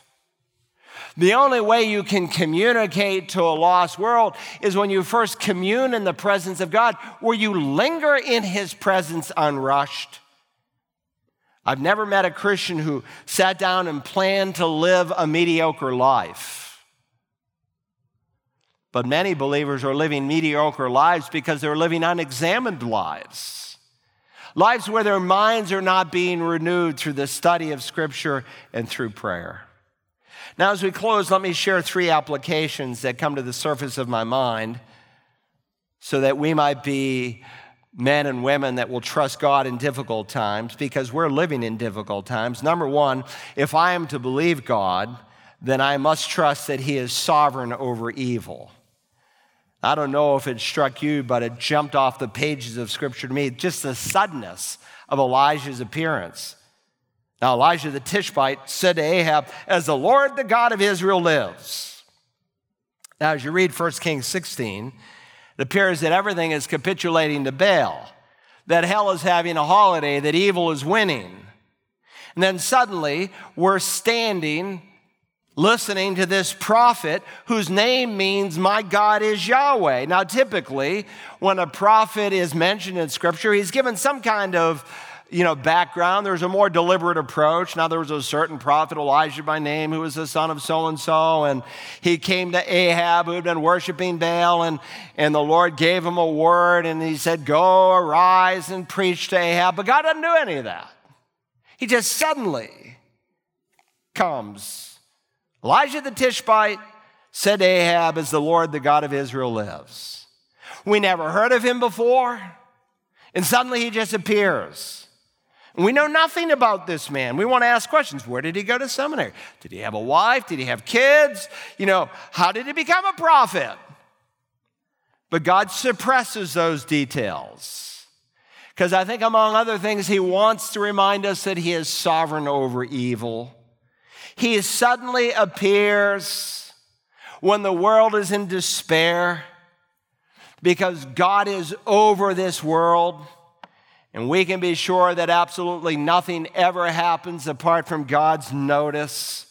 Speaker 1: The only way you can communicate to a lost world is when you first commune in the presence of God, where you linger in his presence unrushed. I've never met a Christian who sat down and planned to live a mediocre life. But many believers are living mediocre lives because they're living unexamined lives. Lives where their minds are not being renewed through the study of Scripture and through prayer. Now, as we close, let me share three applications that come to the surface of my mind so that we might be men and women that will trust God in difficult times because we're living in difficult times. Number one, if I am to believe God, then I must trust that He is sovereign over evil. I don't know if it struck you, but it jumped off the pages of Scripture to me. Just the suddenness of Elijah's appearance. Now, Elijah the Tishbite said to Ahab, As the Lord, the God of Israel, lives. Now, as you read 1 Kings 16, it appears that everything is capitulating to Baal, that hell is having a holiday, that evil is winning. And then suddenly, we're standing listening to this prophet whose name means my God is Yahweh. Now, typically, when a prophet is mentioned in scripture, he's given some kind of you know, background. There's a more deliberate approach. Now, there was a certain prophet, Elijah by name, who was the son of so and so, and he came to Ahab, who had been worshiping Baal, and, and the Lord gave him a word, and he said, Go, arise, and preach to Ahab. But God doesn't do any of that. He just suddenly comes. Elijah the Tishbite said to Ahab, As the Lord, the God of Israel, lives. We never heard of him before, and suddenly he just appears. We know nothing about this man. We want to ask questions. Where did he go to seminary? Did he have a wife? Did he have kids? You know, how did he become a prophet? But God suppresses those details. Because I think, among other things, he wants to remind us that he is sovereign over evil. He suddenly appears when the world is in despair because God is over this world. And we can be sure that absolutely nothing ever happens apart from God's notice.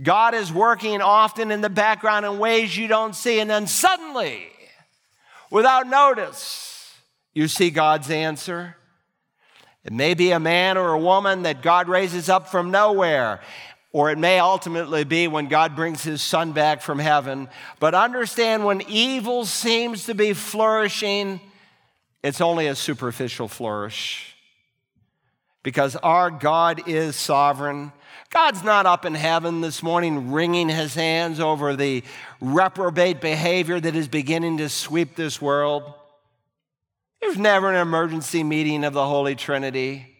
Speaker 1: God is working often in the background in ways you don't see, and then suddenly, without notice, you see God's answer. It may be a man or a woman that God raises up from nowhere, or it may ultimately be when God brings his son back from heaven. But understand when evil seems to be flourishing, it's only a superficial flourish because our God is sovereign. God's not up in heaven this morning wringing his hands over the reprobate behavior that is beginning to sweep this world. There's never an emergency meeting of the Holy Trinity.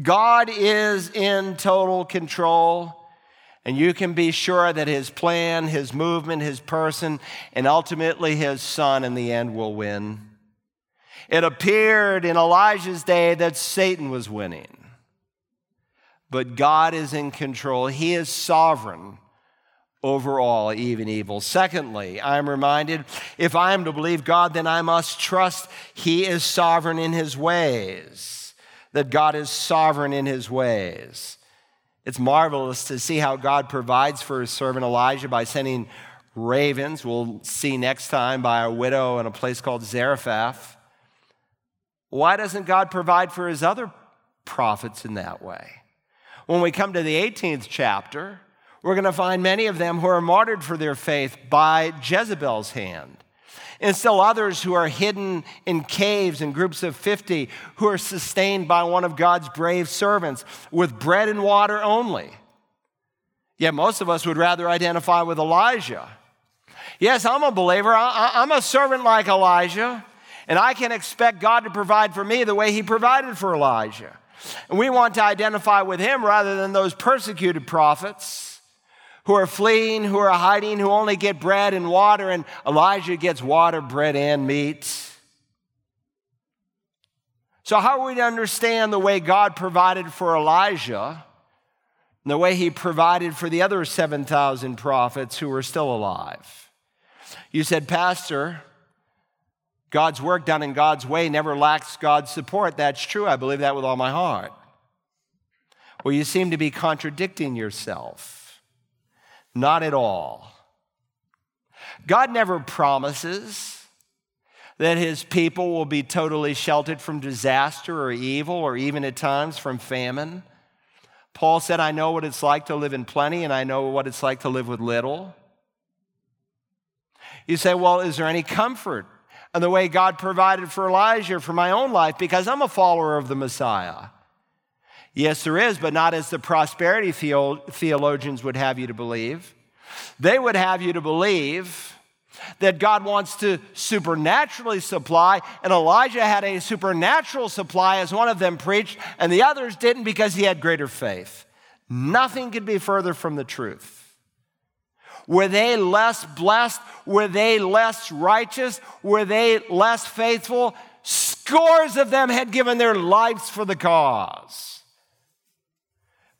Speaker 1: God is in total control, and you can be sure that his plan, his movement, his person, and ultimately his son in the end will win. It appeared in Elijah's day that Satan was winning. But God is in control, He is sovereign over all, even evil. Secondly, I'm reminded if I am to believe God, then I must trust He is sovereign in His ways, that God is sovereign in His ways. It's marvelous to see how God provides for His servant Elijah by sending ravens. We'll see next time by a widow in a place called Zarephath. Why doesn't God provide for his other prophets in that way? When we come to the 18th chapter, we're going to find many of them who are martyred for their faith by Jezebel's hand. And still others who are hidden in caves in groups of 50 who are sustained by one of God's brave servants with bread and water only. Yet most of us would rather identify with Elijah. Yes, I'm a believer. I'm a servant like Elijah. And I can expect God to provide for me the way He provided for Elijah. And we want to identify with Him rather than those persecuted prophets who are fleeing, who are hiding, who only get bread and water, and Elijah gets water, bread, and meat. So, how are we to understand the way God provided for Elijah and the way he provided for the other 7,000 prophets who were still alive? You said, Pastor, God's work done in God's way never lacks God's support. That's true. I believe that with all my heart. Well, you seem to be contradicting yourself. Not at all. God never promises that his people will be totally sheltered from disaster or evil or even at times from famine. Paul said, I know what it's like to live in plenty and I know what it's like to live with little. You say, well, is there any comfort and the way God provided for Elijah for my own life because I'm a follower of the Messiah. Yes, there is, but not as the prosperity theologians would have you to believe. They would have you to believe that God wants to supernaturally supply, and Elijah had a supernatural supply, as one of them preached, and the others didn't because he had greater faith. Nothing could be further from the truth. Were they less blessed? Were they less righteous? Were they less faithful? Scores of them had given their lives for the cause.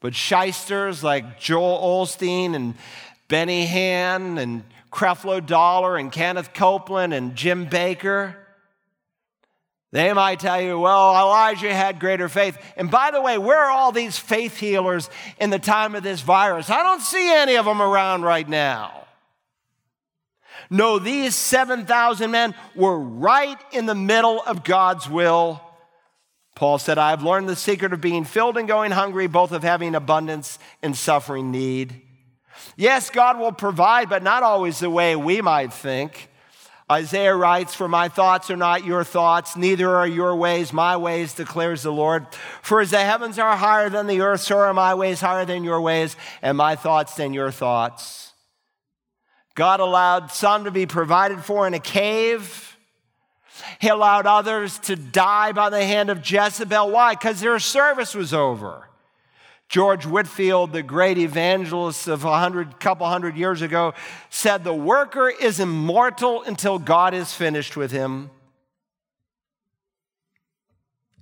Speaker 1: But shysters like Joel Osteen and Benny Hinn and Creflo Dollar and Kenneth Copeland and Jim Bakker, They might tell you, well, Elijah had greater faith. And by the way, where are all these faith healers in the time of this virus? I don't see any of them around right now. No, these 7,000 men were right in the middle of God's will. Paul said, I have learned the secret of being filled and going hungry, both of having abundance and suffering need. Yes, God will provide, but not always the way we might think. Isaiah writes, For my thoughts are not your thoughts, neither are your ways my ways, declares the Lord. For as the heavens are higher than the earth, so are my ways higher than your ways, and my thoughts than your thoughts. God allowed some to be provided for in a cave. He allowed others to die by the hand of Jezebel. Why? Because their service was over. George Whitefield, the great evangelist of a hundred, couple hundred years ago, said, The worker is immortal until God is finished with him.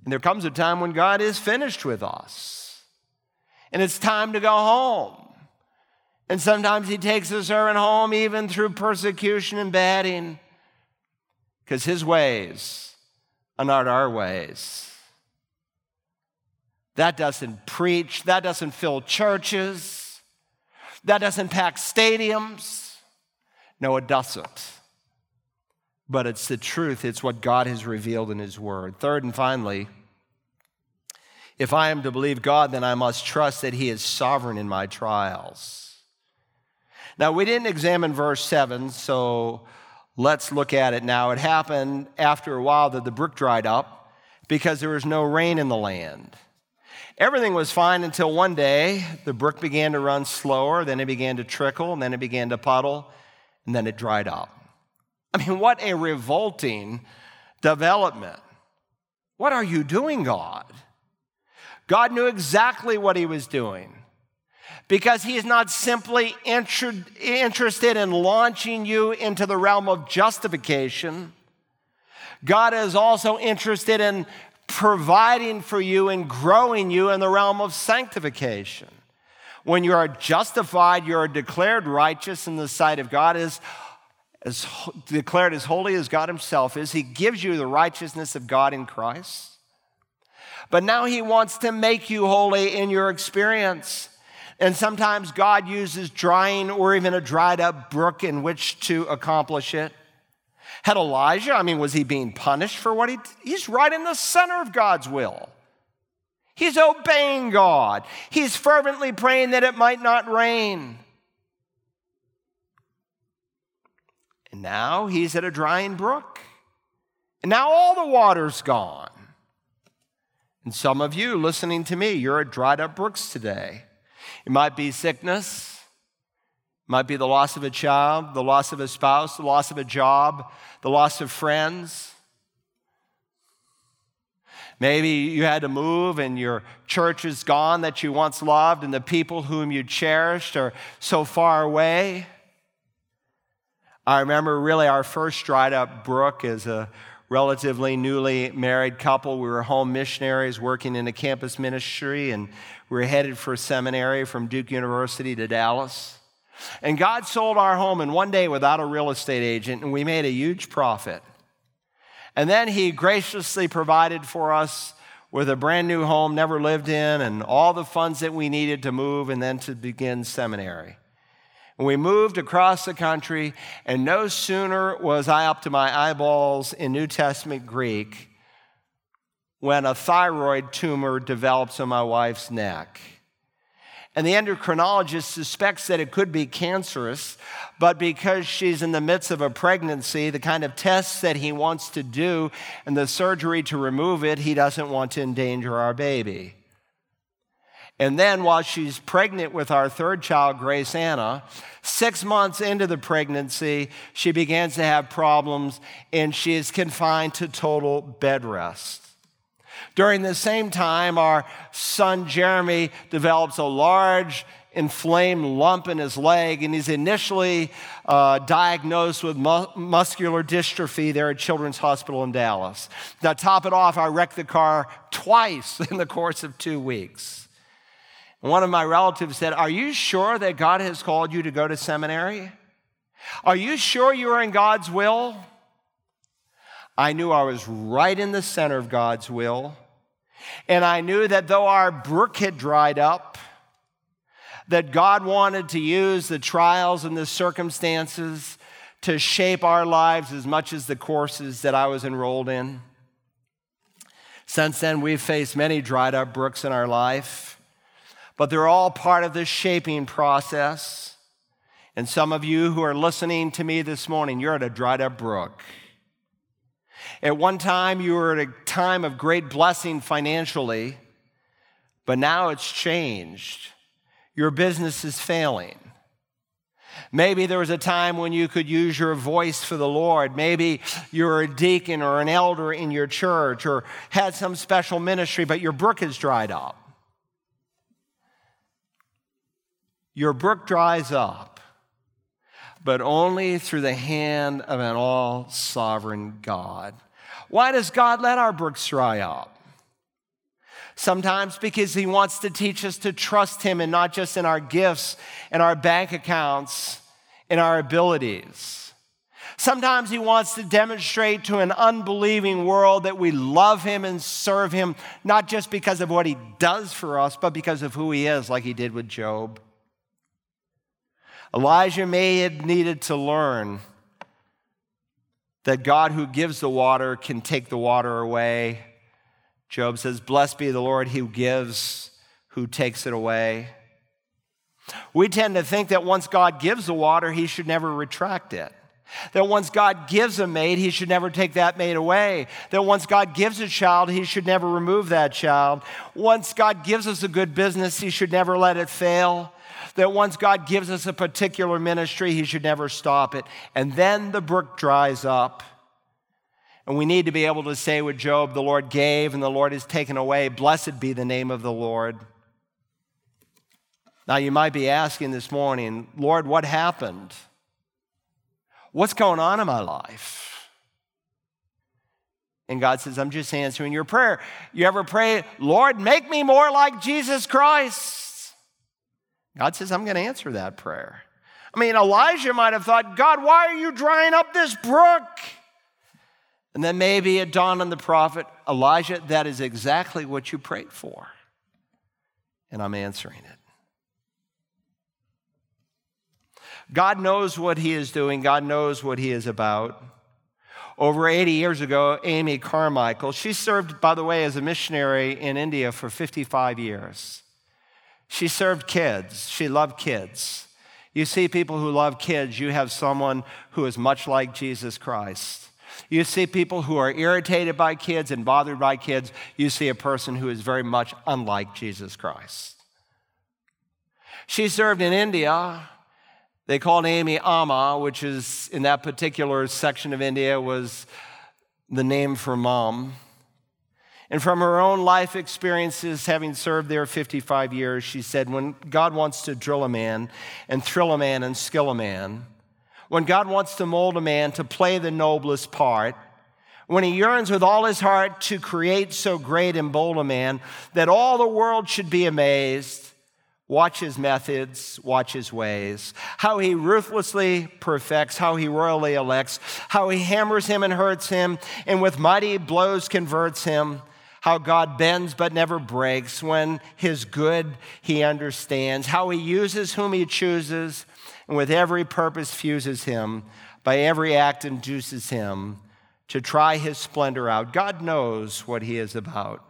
Speaker 1: And there comes a time when God is finished with us, and it's time to go home. And sometimes He takes a servant home even through persecution and batting, because His ways are not our ways. That doesn't preach. That doesn't fill churches. That doesn't pack stadiums. No, it doesn't. But it's the truth, it's what God has revealed in His Word. Third and finally, if I am to believe God, then I must trust that He is sovereign in my trials. Now, we didn't examine verse 7, so let's look at it now. It happened after a while that the brook dried up because there was no rain in the land. Everything was fine until one day the brook began to run slower, then it began to trickle, and then it began to puddle, and then it dried up. I mean, what a revolting development. What are you doing, God? God knew exactly what he was doing because he is not simply inter- interested in launching you into the realm of justification. God is also interested in providing for you and growing you in the realm of sanctification. When you are justified, you are declared righteous in the sight of God, as, as declared as holy as God Himself is. He gives you the righteousness of God in Christ. But now He wants to make you holy in your experience. And sometimes God uses drying or even a dried up brook in which to accomplish it. Had Elijah, I mean, was he being punished for what he He's right in the center of God's will. He's obeying God. He's fervently praying that it might not rain. And now he's at a drying brook. And now all the water's gone. And some of you listening to me, you're at dried up brooks today. It might be sickness, might be the loss of a child, the loss of a spouse, the loss of a job, the loss of friends. Maybe you had to move and your church is gone that you once loved, and the people whom you cherished are so far away. I remember really our first dried up brook as a relatively newly married couple. We were home missionaries working in a campus ministry, and we were headed for seminary from Duke University to Dallas. And God sold our home in one day without a real estate agent, and we made a huge profit. And then He graciously provided for us with a brand new home, never lived in, and all the funds that we needed to move and then to begin seminary. And we moved across the country, and no sooner was I up to my eyeballs in New Testament Greek when a thyroid tumor develops in my wife's neck. And the endocrinologist suspects that it could be cancerous, but because she's in the midst of a pregnancy, the kind of tests that he wants to do and the surgery to remove it, he doesn't want to endanger our baby. And then while she's pregnant with our third child, Grace Anna, six months into the pregnancy, she begins to have problems and she is confined to total bed rest. During the same time, our son Jeremy develops a large inflamed lump in his leg, and he's initially uh, diagnosed with mu- muscular dystrophy there at Children's Hospital in Dallas. Now, top it off, I wrecked the car twice [laughs] in the course of two weeks. one of my relatives said, Are you sure that God has called you to go to seminary? Are you sure you are in God's will? I knew I was right in the center of God's will. And I knew that though our brook had dried up, that God wanted to use the trials and the circumstances to shape our lives as much as the courses that I was enrolled in. Since then, we've faced many dried up brooks in our life, but they're all part of this shaping process. And some of you who are listening to me this morning, you're at a dried up brook. At one time, you were at a time of great blessing financially, but now it's changed. Your business is failing. Maybe there was a time when you could use your voice for the Lord. Maybe you were a deacon or an elder in your church or had some special ministry, but your brook has dried up. Your brook dries up, but only through the hand of an all sovereign God. Why does God let our brooks dry up? Sometimes because He wants to teach us to trust Him and not just in our gifts and our bank accounts and our abilities. Sometimes He wants to demonstrate to an unbelieving world that we love Him and serve Him, not just because of what He does for us, but because of who He is, like He did with Job. Elijah may have needed to learn that God who gives the water can take the water away. Job says, Blessed be the Lord who gives, who takes it away. We tend to think that once God gives the water, he should never retract it. That once God gives a maid, he should never take that maid away. That once God gives a child, he should never remove that child. Once God gives us a good business, he should never let it fail that once God gives us a particular ministry, He should never stop it. And then the brook dries up. And we need to be able to say with Job, the Lord gave and the Lord has taken away. Blessed be the name of the Lord. Now, you might be asking this morning, Lord, what happened? What's going on in my life? And God says, I'm just answering your prayer. You ever pray, Lord, make me more like Jesus Christ? God says, I'm going to answer that prayer. I mean, Elijah might have thought, God, why are you drying up this brook? And then maybe it dawned on the prophet, Elijah, that is exactly what you prayed for. And I'm answering it. God knows what he is doing, God knows what he is about. Over 80 years ago, Amy Carmichael, she served, by the way, as a missionary in India for 55 years. She served kids, she loved kids. You see people who love kids, you have someone who is much like Jesus Christ. You see people who are irritated by kids and bothered by kids, you see a person who is very much unlike Jesus Christ. She served in India. They called Amy Amma, which is in that particular section of India was the name for mom. And from her own life experiences, having served there 55 years, she said, When God wants to drill a man and thrill a man and skill a man, when God wants to mold a man to play the noblest part, when he yearns with all his heart to create so great and bold a man that all the world should be amazed, watch his methods, watch his ways, how he ruthlessly perfects, how he royally elects, how he hammers him and hurts him, and with mighty blows converts him how God bends but never breaks, when his good he understands, how he uses whom he chooses, and with every purpose fuses him, by every act induces him to try his splendor out. God knows what he is about.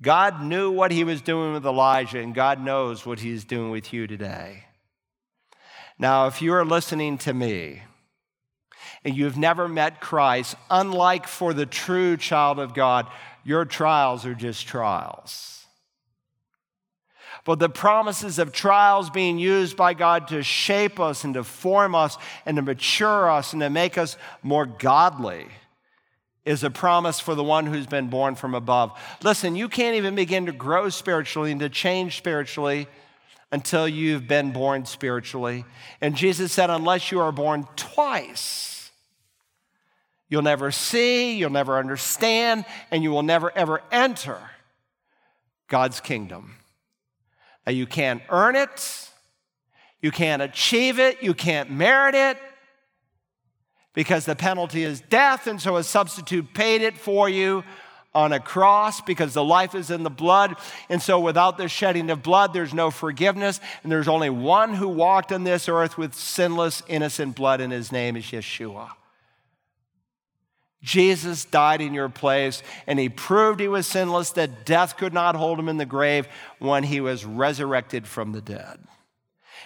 Speaker 1: God knew what he was doing with Elijah, and God knows what he's doing with you today. Now, if you are listening to me, and you've never met Christ, unlike for the true child of God, your trials are just trials. But the promises of trials being used by God to shape us and to form us and to mature us and to make us more godly is a promise for the one who's been born from above. Listen, you can't even begin to grow spiritually and to change spiritually until you've been born spiritually. And Jesus said, unless you are born twice, You'll never see, you'll never understand, and you will never ever enter God's kingdom. Now, you can't earn it, you can't achieve it, you can't merit it. because the penalty is death, and so a substitute paid it for you on a cross because the life is in the blood. And so, without the shedding of blood, there's no forgiveness. And there's only one who walked on this earth with sinless, innocent blood, and his name is Yeshua. Jesus died in your place, and he proved he was sinless, that death could not hold him in the grave when he was resurrected from the dead.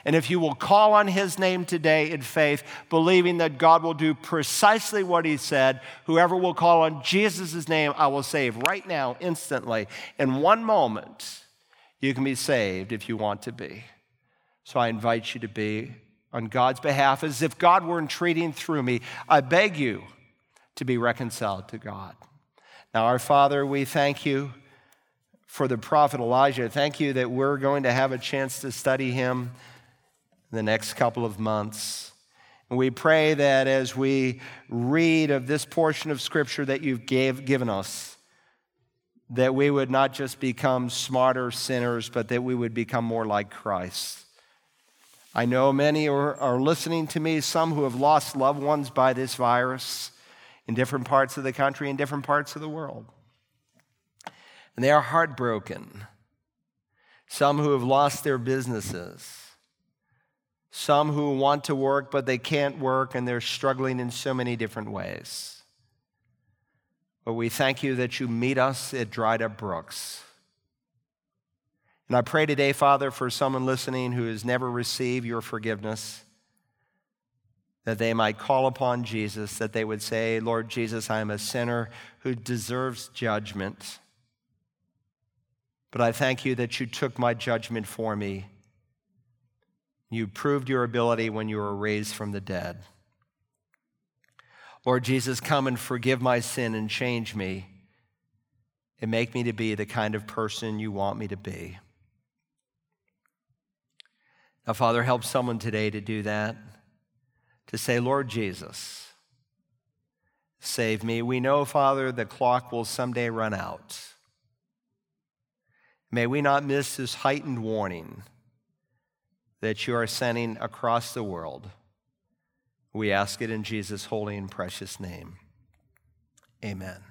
Speaker 1: And if you will call on his name today in faith, believing that God will do precisely what he said, whoever will call on Jesus' name, I will save right now, instantly. In one moment, you can be saved if you want to be. So I invite you to be on God's behalf as if God were entreating through me. I beg you to be reconciled to God. Now, our Father, we thank you for the prophet Elijah. Thank you that we're going to have a chance to study him the next couple of months. And we pray that as we read of this portion of Scripture that you've gave, given us, that we would not just become smarter sinners, but that we would become more like Christ. I know many are, are listening to me, some who have lost loved ones by this virus in different parts of the country, in different parts of the world. And they are heartbroken. Some who have lost their businesses some who want to work, but they can't work and they're struggling in so many different ways. But we thank you that you meet us at Dried Up Brooks. And I pray today, Father, for someone listening who has never received your forgiveness, that they might call upon Jesus, that they would say, Lord Jesus, I am a sinner who deserves judgment. But I thank you that you took my judgment for me you proved your ability when you were raised from the dead. Lord Jesus, come and forgive my sin and change me and make me to be the kind of person you want me to be. Now, Father, help someone today to do that, to say, Lord Jesus, save me. We know, Father, the clock will someday run out. May we not miss this heightened warning that you are sending across the world. We ask it in Jesus' holy and precious name. Amen.